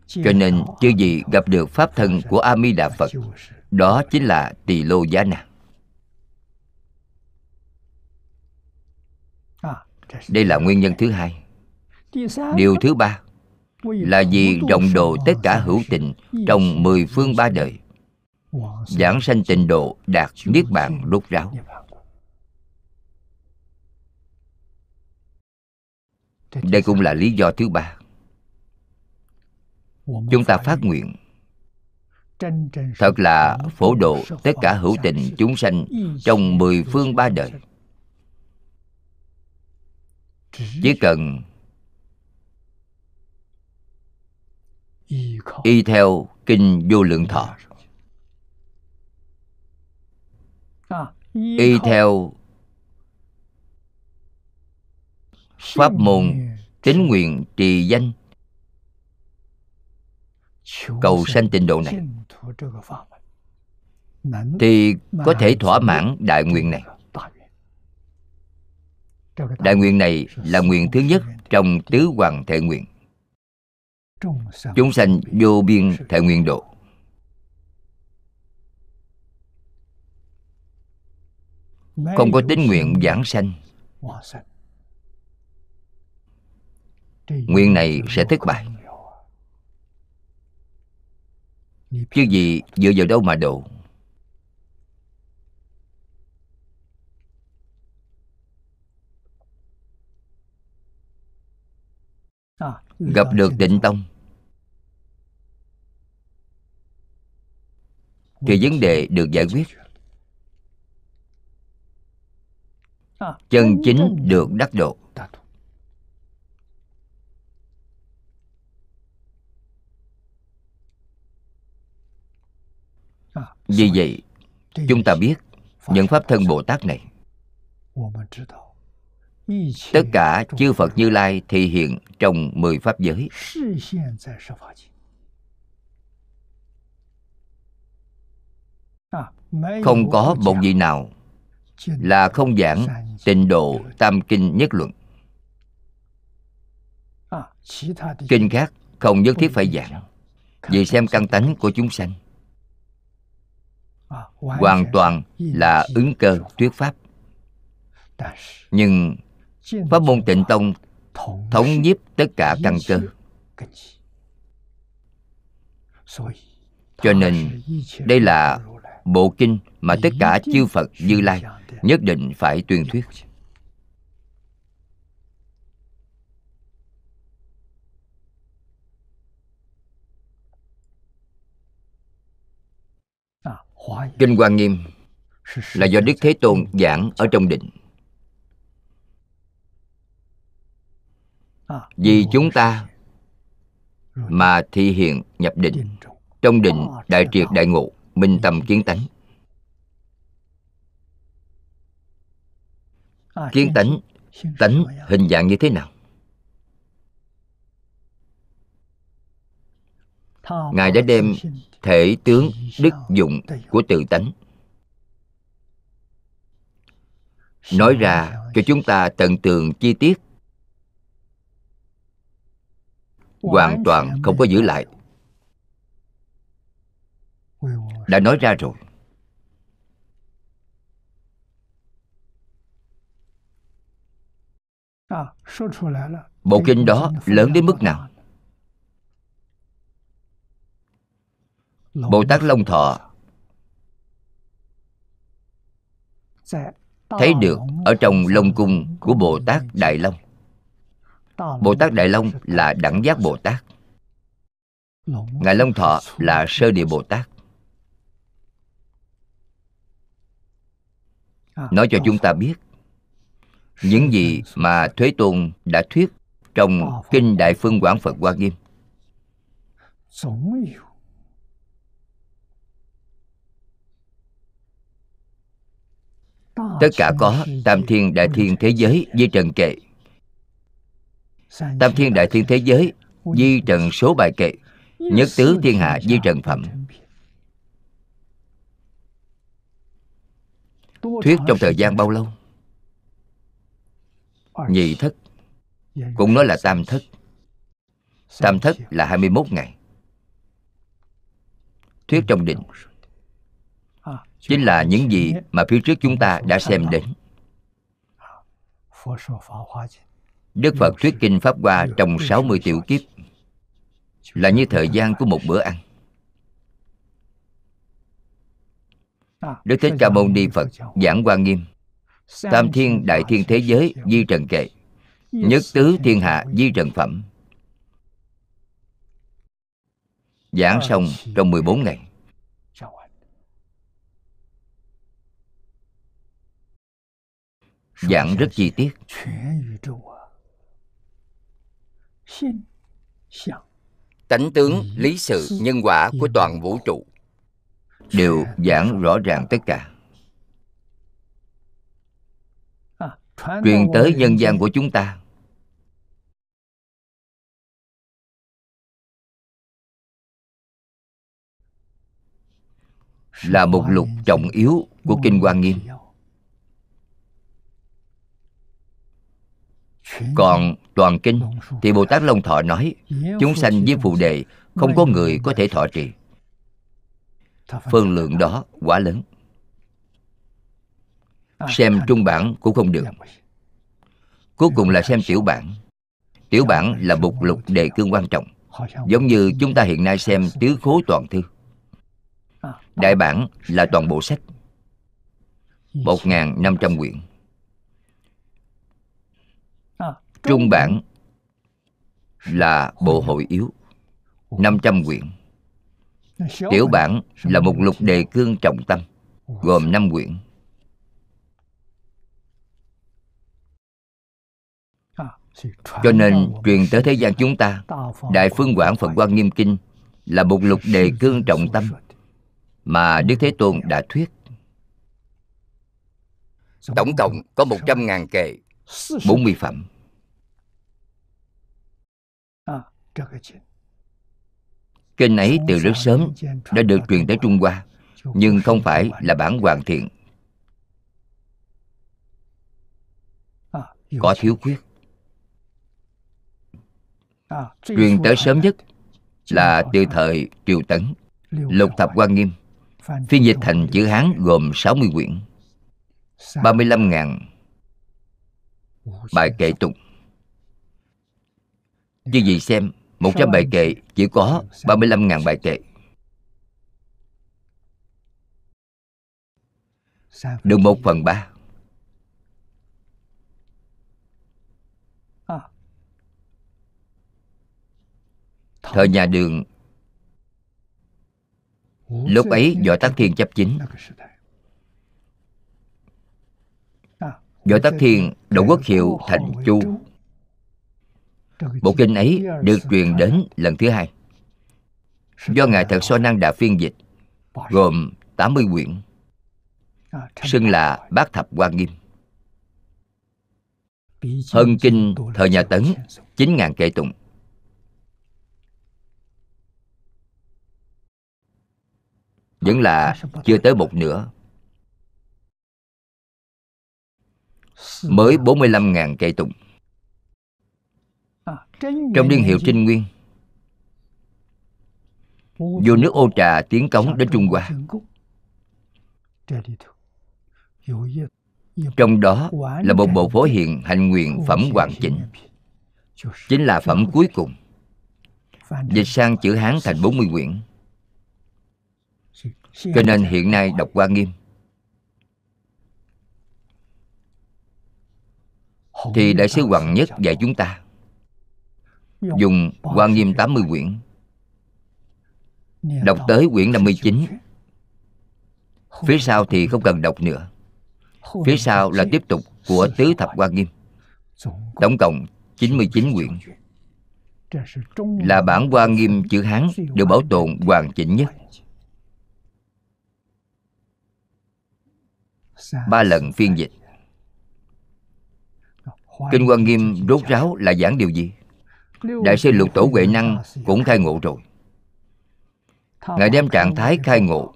Cho nên chư gì gặp được pháp thân của a mi đà phật, đó chính là tỳ lô giá na. Đây là nguyên nhân thứ hai. Điều thứ ba là vì rộng độ tất cả hữu tình trong mười phương ba đời. Giảng sanh tịnh độ đạt niết bàn rốt ráo. Đây cũng là lý do thứ ba. Chúng ta phát nguyện. thật là phổ độ tất cả hữu tình chúng sanh trong mười phương ba đời chỉ cần y theo kinh vô lượng thọ. Y theo pháp môn tín nguyện trì danh. Cầu sanh tịnh độ này thì có thể thỏa mãn đại nguyện này đại nguyện này là nguyện thứ nhất trong tứ hoàng thệ nguyện. Chúng sanh vô biên thệ nguyện độ. Không có tính nguyện giảng sanh. nguyện này sẽ thất bại. chứ gì dựa vào đâu mà độ gặp được định tông. Thì vấn đề được giải quyết. chân chính được đắc độ. Vì vậy chúng ta biết những pháp thân bồ tát này tất cả chư phật như lai thị hiện trong mười pháp giới. không có một vị nào là không giảng tịnh độ tam kinh nhất luận. kinh khác không nhất thiết phải giảng. vì xem căn tánh của chúng sanh. hoàn toàn là ứng cơ thuyết pháp. Nhưng pháp môn tịnh tông thống nhiếp tất cả căn cơ. cho nên đây là bộ kinh mà tất cả chư phật như lai nhất định phải tuyên thuyết. kinh hoa nghiêm là do đức thế tôn giảng ở trong định vì chúng ta mà thị hiện nhập định trong định đại triệt đại ngộ, minh tâm kiến tánh. Kiến tánh tánh hình dạng như thế nào? Ngài đã đem thể tướng, đức dụng của tự tánh nói ra cho chúng ta tận tường chi tiết hoàn toàn không có giữ lại. Đã nói ra rồi. Bộ kinh đó lớn đến mức nào? Bồ tát long thọ. thấy được ở trong lông cung của bồ tát đại long bồ tát đại long là đẳng giác bồ tát. ngài long thọ là sơ địa bồ tát. Nói cho chúng ta biết những gì mà Thuế Tôn đã thuyết trong Kinh Đại Phương Quảng Phật Hoa Nghiêm. Tất cả có Tam Thiên Đại Thiên Thế Giới di trần kệ Tam Thiên Đại Thiên Thế Giới di trần số bài kệ Nhất Tứ Thiên Hạ di trần phẩm. Thuyết trong thời gian bao lâu? Nhị thất. Cũng nói là tam thất. Tam thất là 21 ngày. Thuyết trong định. Chính là những gì mà phía trước chúng ta đã xem đến Đức Phật thuyết kinh Pháp Hoa trong 60 tiểu kiếp là như thời gian của một bữa ăn. Đức Thích Ca Môn Ni Phật giảng Hoa Nghiêm. Tam Thiên Đại Thiên Thế Giới, Di Trần Kệ. Nhất Tứ Thiên Hạ, Di Trần Phẩm. Giảng xong trong 14 ngày. Giảng rất chi tiết tánh tướng lý sự nhân quả của toàn vũ trụ. Đều giảng rõ ràng tất cả. Truyền tới nhân gian của chúng ta. Là một lục trọng yếu của kinh hoa nghiêm còn toàn kinh thì bồ tát long thọ nói, chúng sanh với phù đề, không có người có thể thọ trì. Phân lượng đó quá lớn. Xem trung bản cũng không được. Cuối cùng là xem tiểu bản. Tiểu bản là mục lục đề cương quan trọng, giống như chúng ta hiện nay xem tứ khố toàn thư. Đại bản là toàn bộ sách. Một năm trăm quyển. Trung bản là bộ hội yếu năm trăm quyển tiểu bản là một lục đề cương trọng tâm gồm năm quyển cho nên truyền tới thế gian chúng ta đại phương quảng phật quan nghiêm kinh là một lục đề cương trọng tâm mà đức thế tôn đã thuyết. Tổng cộng có một trăm ngàn kệ bốn mươi phẩm kinh ấy từ rất sớm đã được truyền tới trung hoa nhưng không phải là bản hoàn thiện. Có thiếu khuyết. Truyền tới sớm nhất là từ thời triều tấn lục thập quan nghiêm. Phiên dịch thành chữ hán gồm 60 quyển 35 ngàn bài kệ tụng như vậy xem 100 bài kệ, chỉ có 35.000 bài kệ. Được 1 phần 3 Thời nhà đường. Lúc ấy, Võ Tắc Thiên chấp chính. Võ Tắc Thiên đổi quốc hiệu, thành Chu. Bộ kinh ấy được truyền đến lần thứ hai. Do Ngài Thật So Năng Đà phiên dịch, Gồm 80 quyển, Xưng là Bát Thập Quan Nghiêm. Hơn kinh thời nhà Tấn 9.000 kệ tụng. Vẫn là chưa tới một nửa. Mới 45.000 cây tụng. Trong liên hiệu Trinh Nguyên Vô nước ô trà tiến cống đến Trung Hoa. Trong đó là một bộ phổ hiện hành nguyện phẩm hoàn chỉnh. Chính là phẩm cuối cùng. Dịch sang chữ Hán thành 40 quyển cho nên hiện nay đọc Hoa Nghiêm. Thì Đại sứ Hoàng Nhất dạy chúng ta Dùng Hoa Nghiêm 80 quyển. Đọc tới quyển 59 Phía sau thì không cần đọc nữa. Phía sau là tiếp tục của Tứ Thập Hoa Nghiêm. Tổng cộng 99 quyển. Là bản Hoa Nghiêm chữ Hán được bảo tồn hoàn chỉnh nhất. ba lần phiên dịch. kinh quan nghiêm rốt ráo là giảng điều gì đại sư lục tổ huệ năng cũng khai ngộ rồi. Ngài đem trạng thái khai ngộ.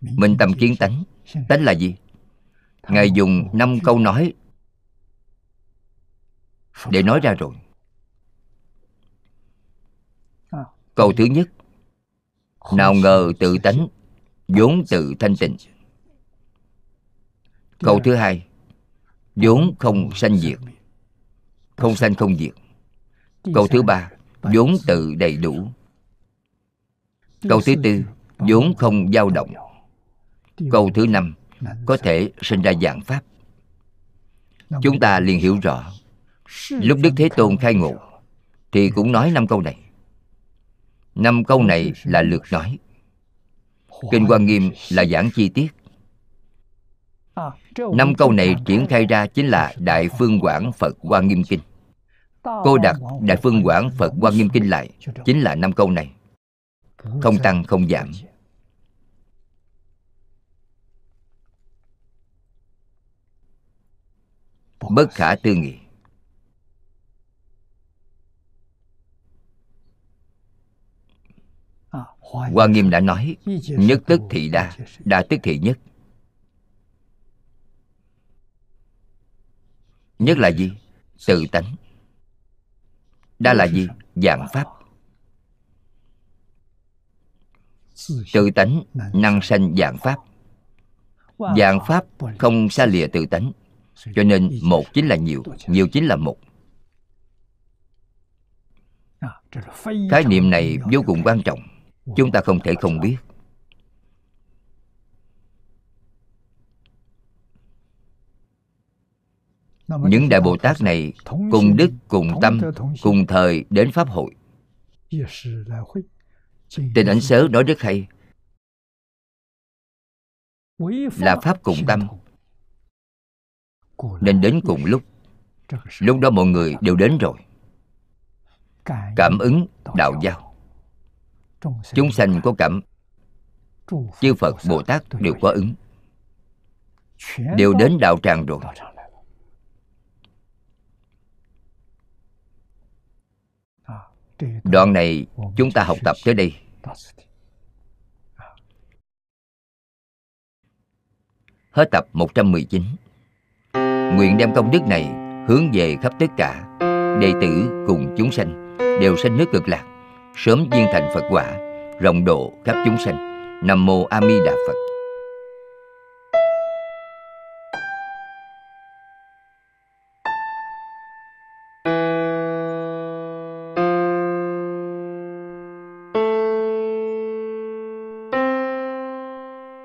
Minh tâm kiến tánh. Tánh là gì? Ngài dùng năm câu nói để nói ra rồi. Câu thứ nhất. Nào ngờ tự tánh, vốn tự thanh tịnh. Câu thứ hai. Vốn không sanh diệt. Không sanh không diệt câu thứ ba vốn tự đầy đủ. Câu thứ tư vốn không dao động. Câu thứ năm có thể sinh ra dạng pháp. Chúng ta liền hiểu rõ. lúc đức thế tôn khai ngộ thì cũng nói năm câu này. Năm câu này là lượt nói. kinh quan nghiêm là giảng chi tiết. Năm câu này triển khai ra chính là Đại Phương Quảng Phật Hoa Nghiêm Kinh Cô đặt Đại Phương Quảng Phật Hoa Nghiêm Kinh lại Chính là năm câu này. Không tăng không giảm. Bất khả tư nghị. Hoa Nghiêm đã nói Nhất tức thị đa Đa tức thị nhất. Nhất là gì? Tự tánh Đa là gì? Dạng pháp. Tự tánh, năng sanh dạng pháp. Dạng pháp không xa lìa tự tánh, Cho nên một chính là nhiều Nhiều chính là một. Khái niệm này vô cùng quan trọng. Chúng ta không thể không biết. Những đại bồ tát này cùng đức, cùng tâm, cùng thời đến pháp hội. Tình ảnh sớ nói rất hay. Là pháp cùng tâm. Nên đến cùng lúc lúc đó mọi người đều đến rồi. Cảm ứng đạo giao. Chúng sanh có cảm. Chư phật bồ tát đều có ứng. Đều đến đạo tràng rồi. Đoạn này chúng ta học tập tới đây. Hết tập 119 Nguyện đem công đức này hướng về khắp tất cả Đệ tử cùng chúng sanh Đều sanh nước cực lạc Sớm viên thành Phật quả Rộng độ khắp chúng sanh. Nam Mô A Di Đà Phật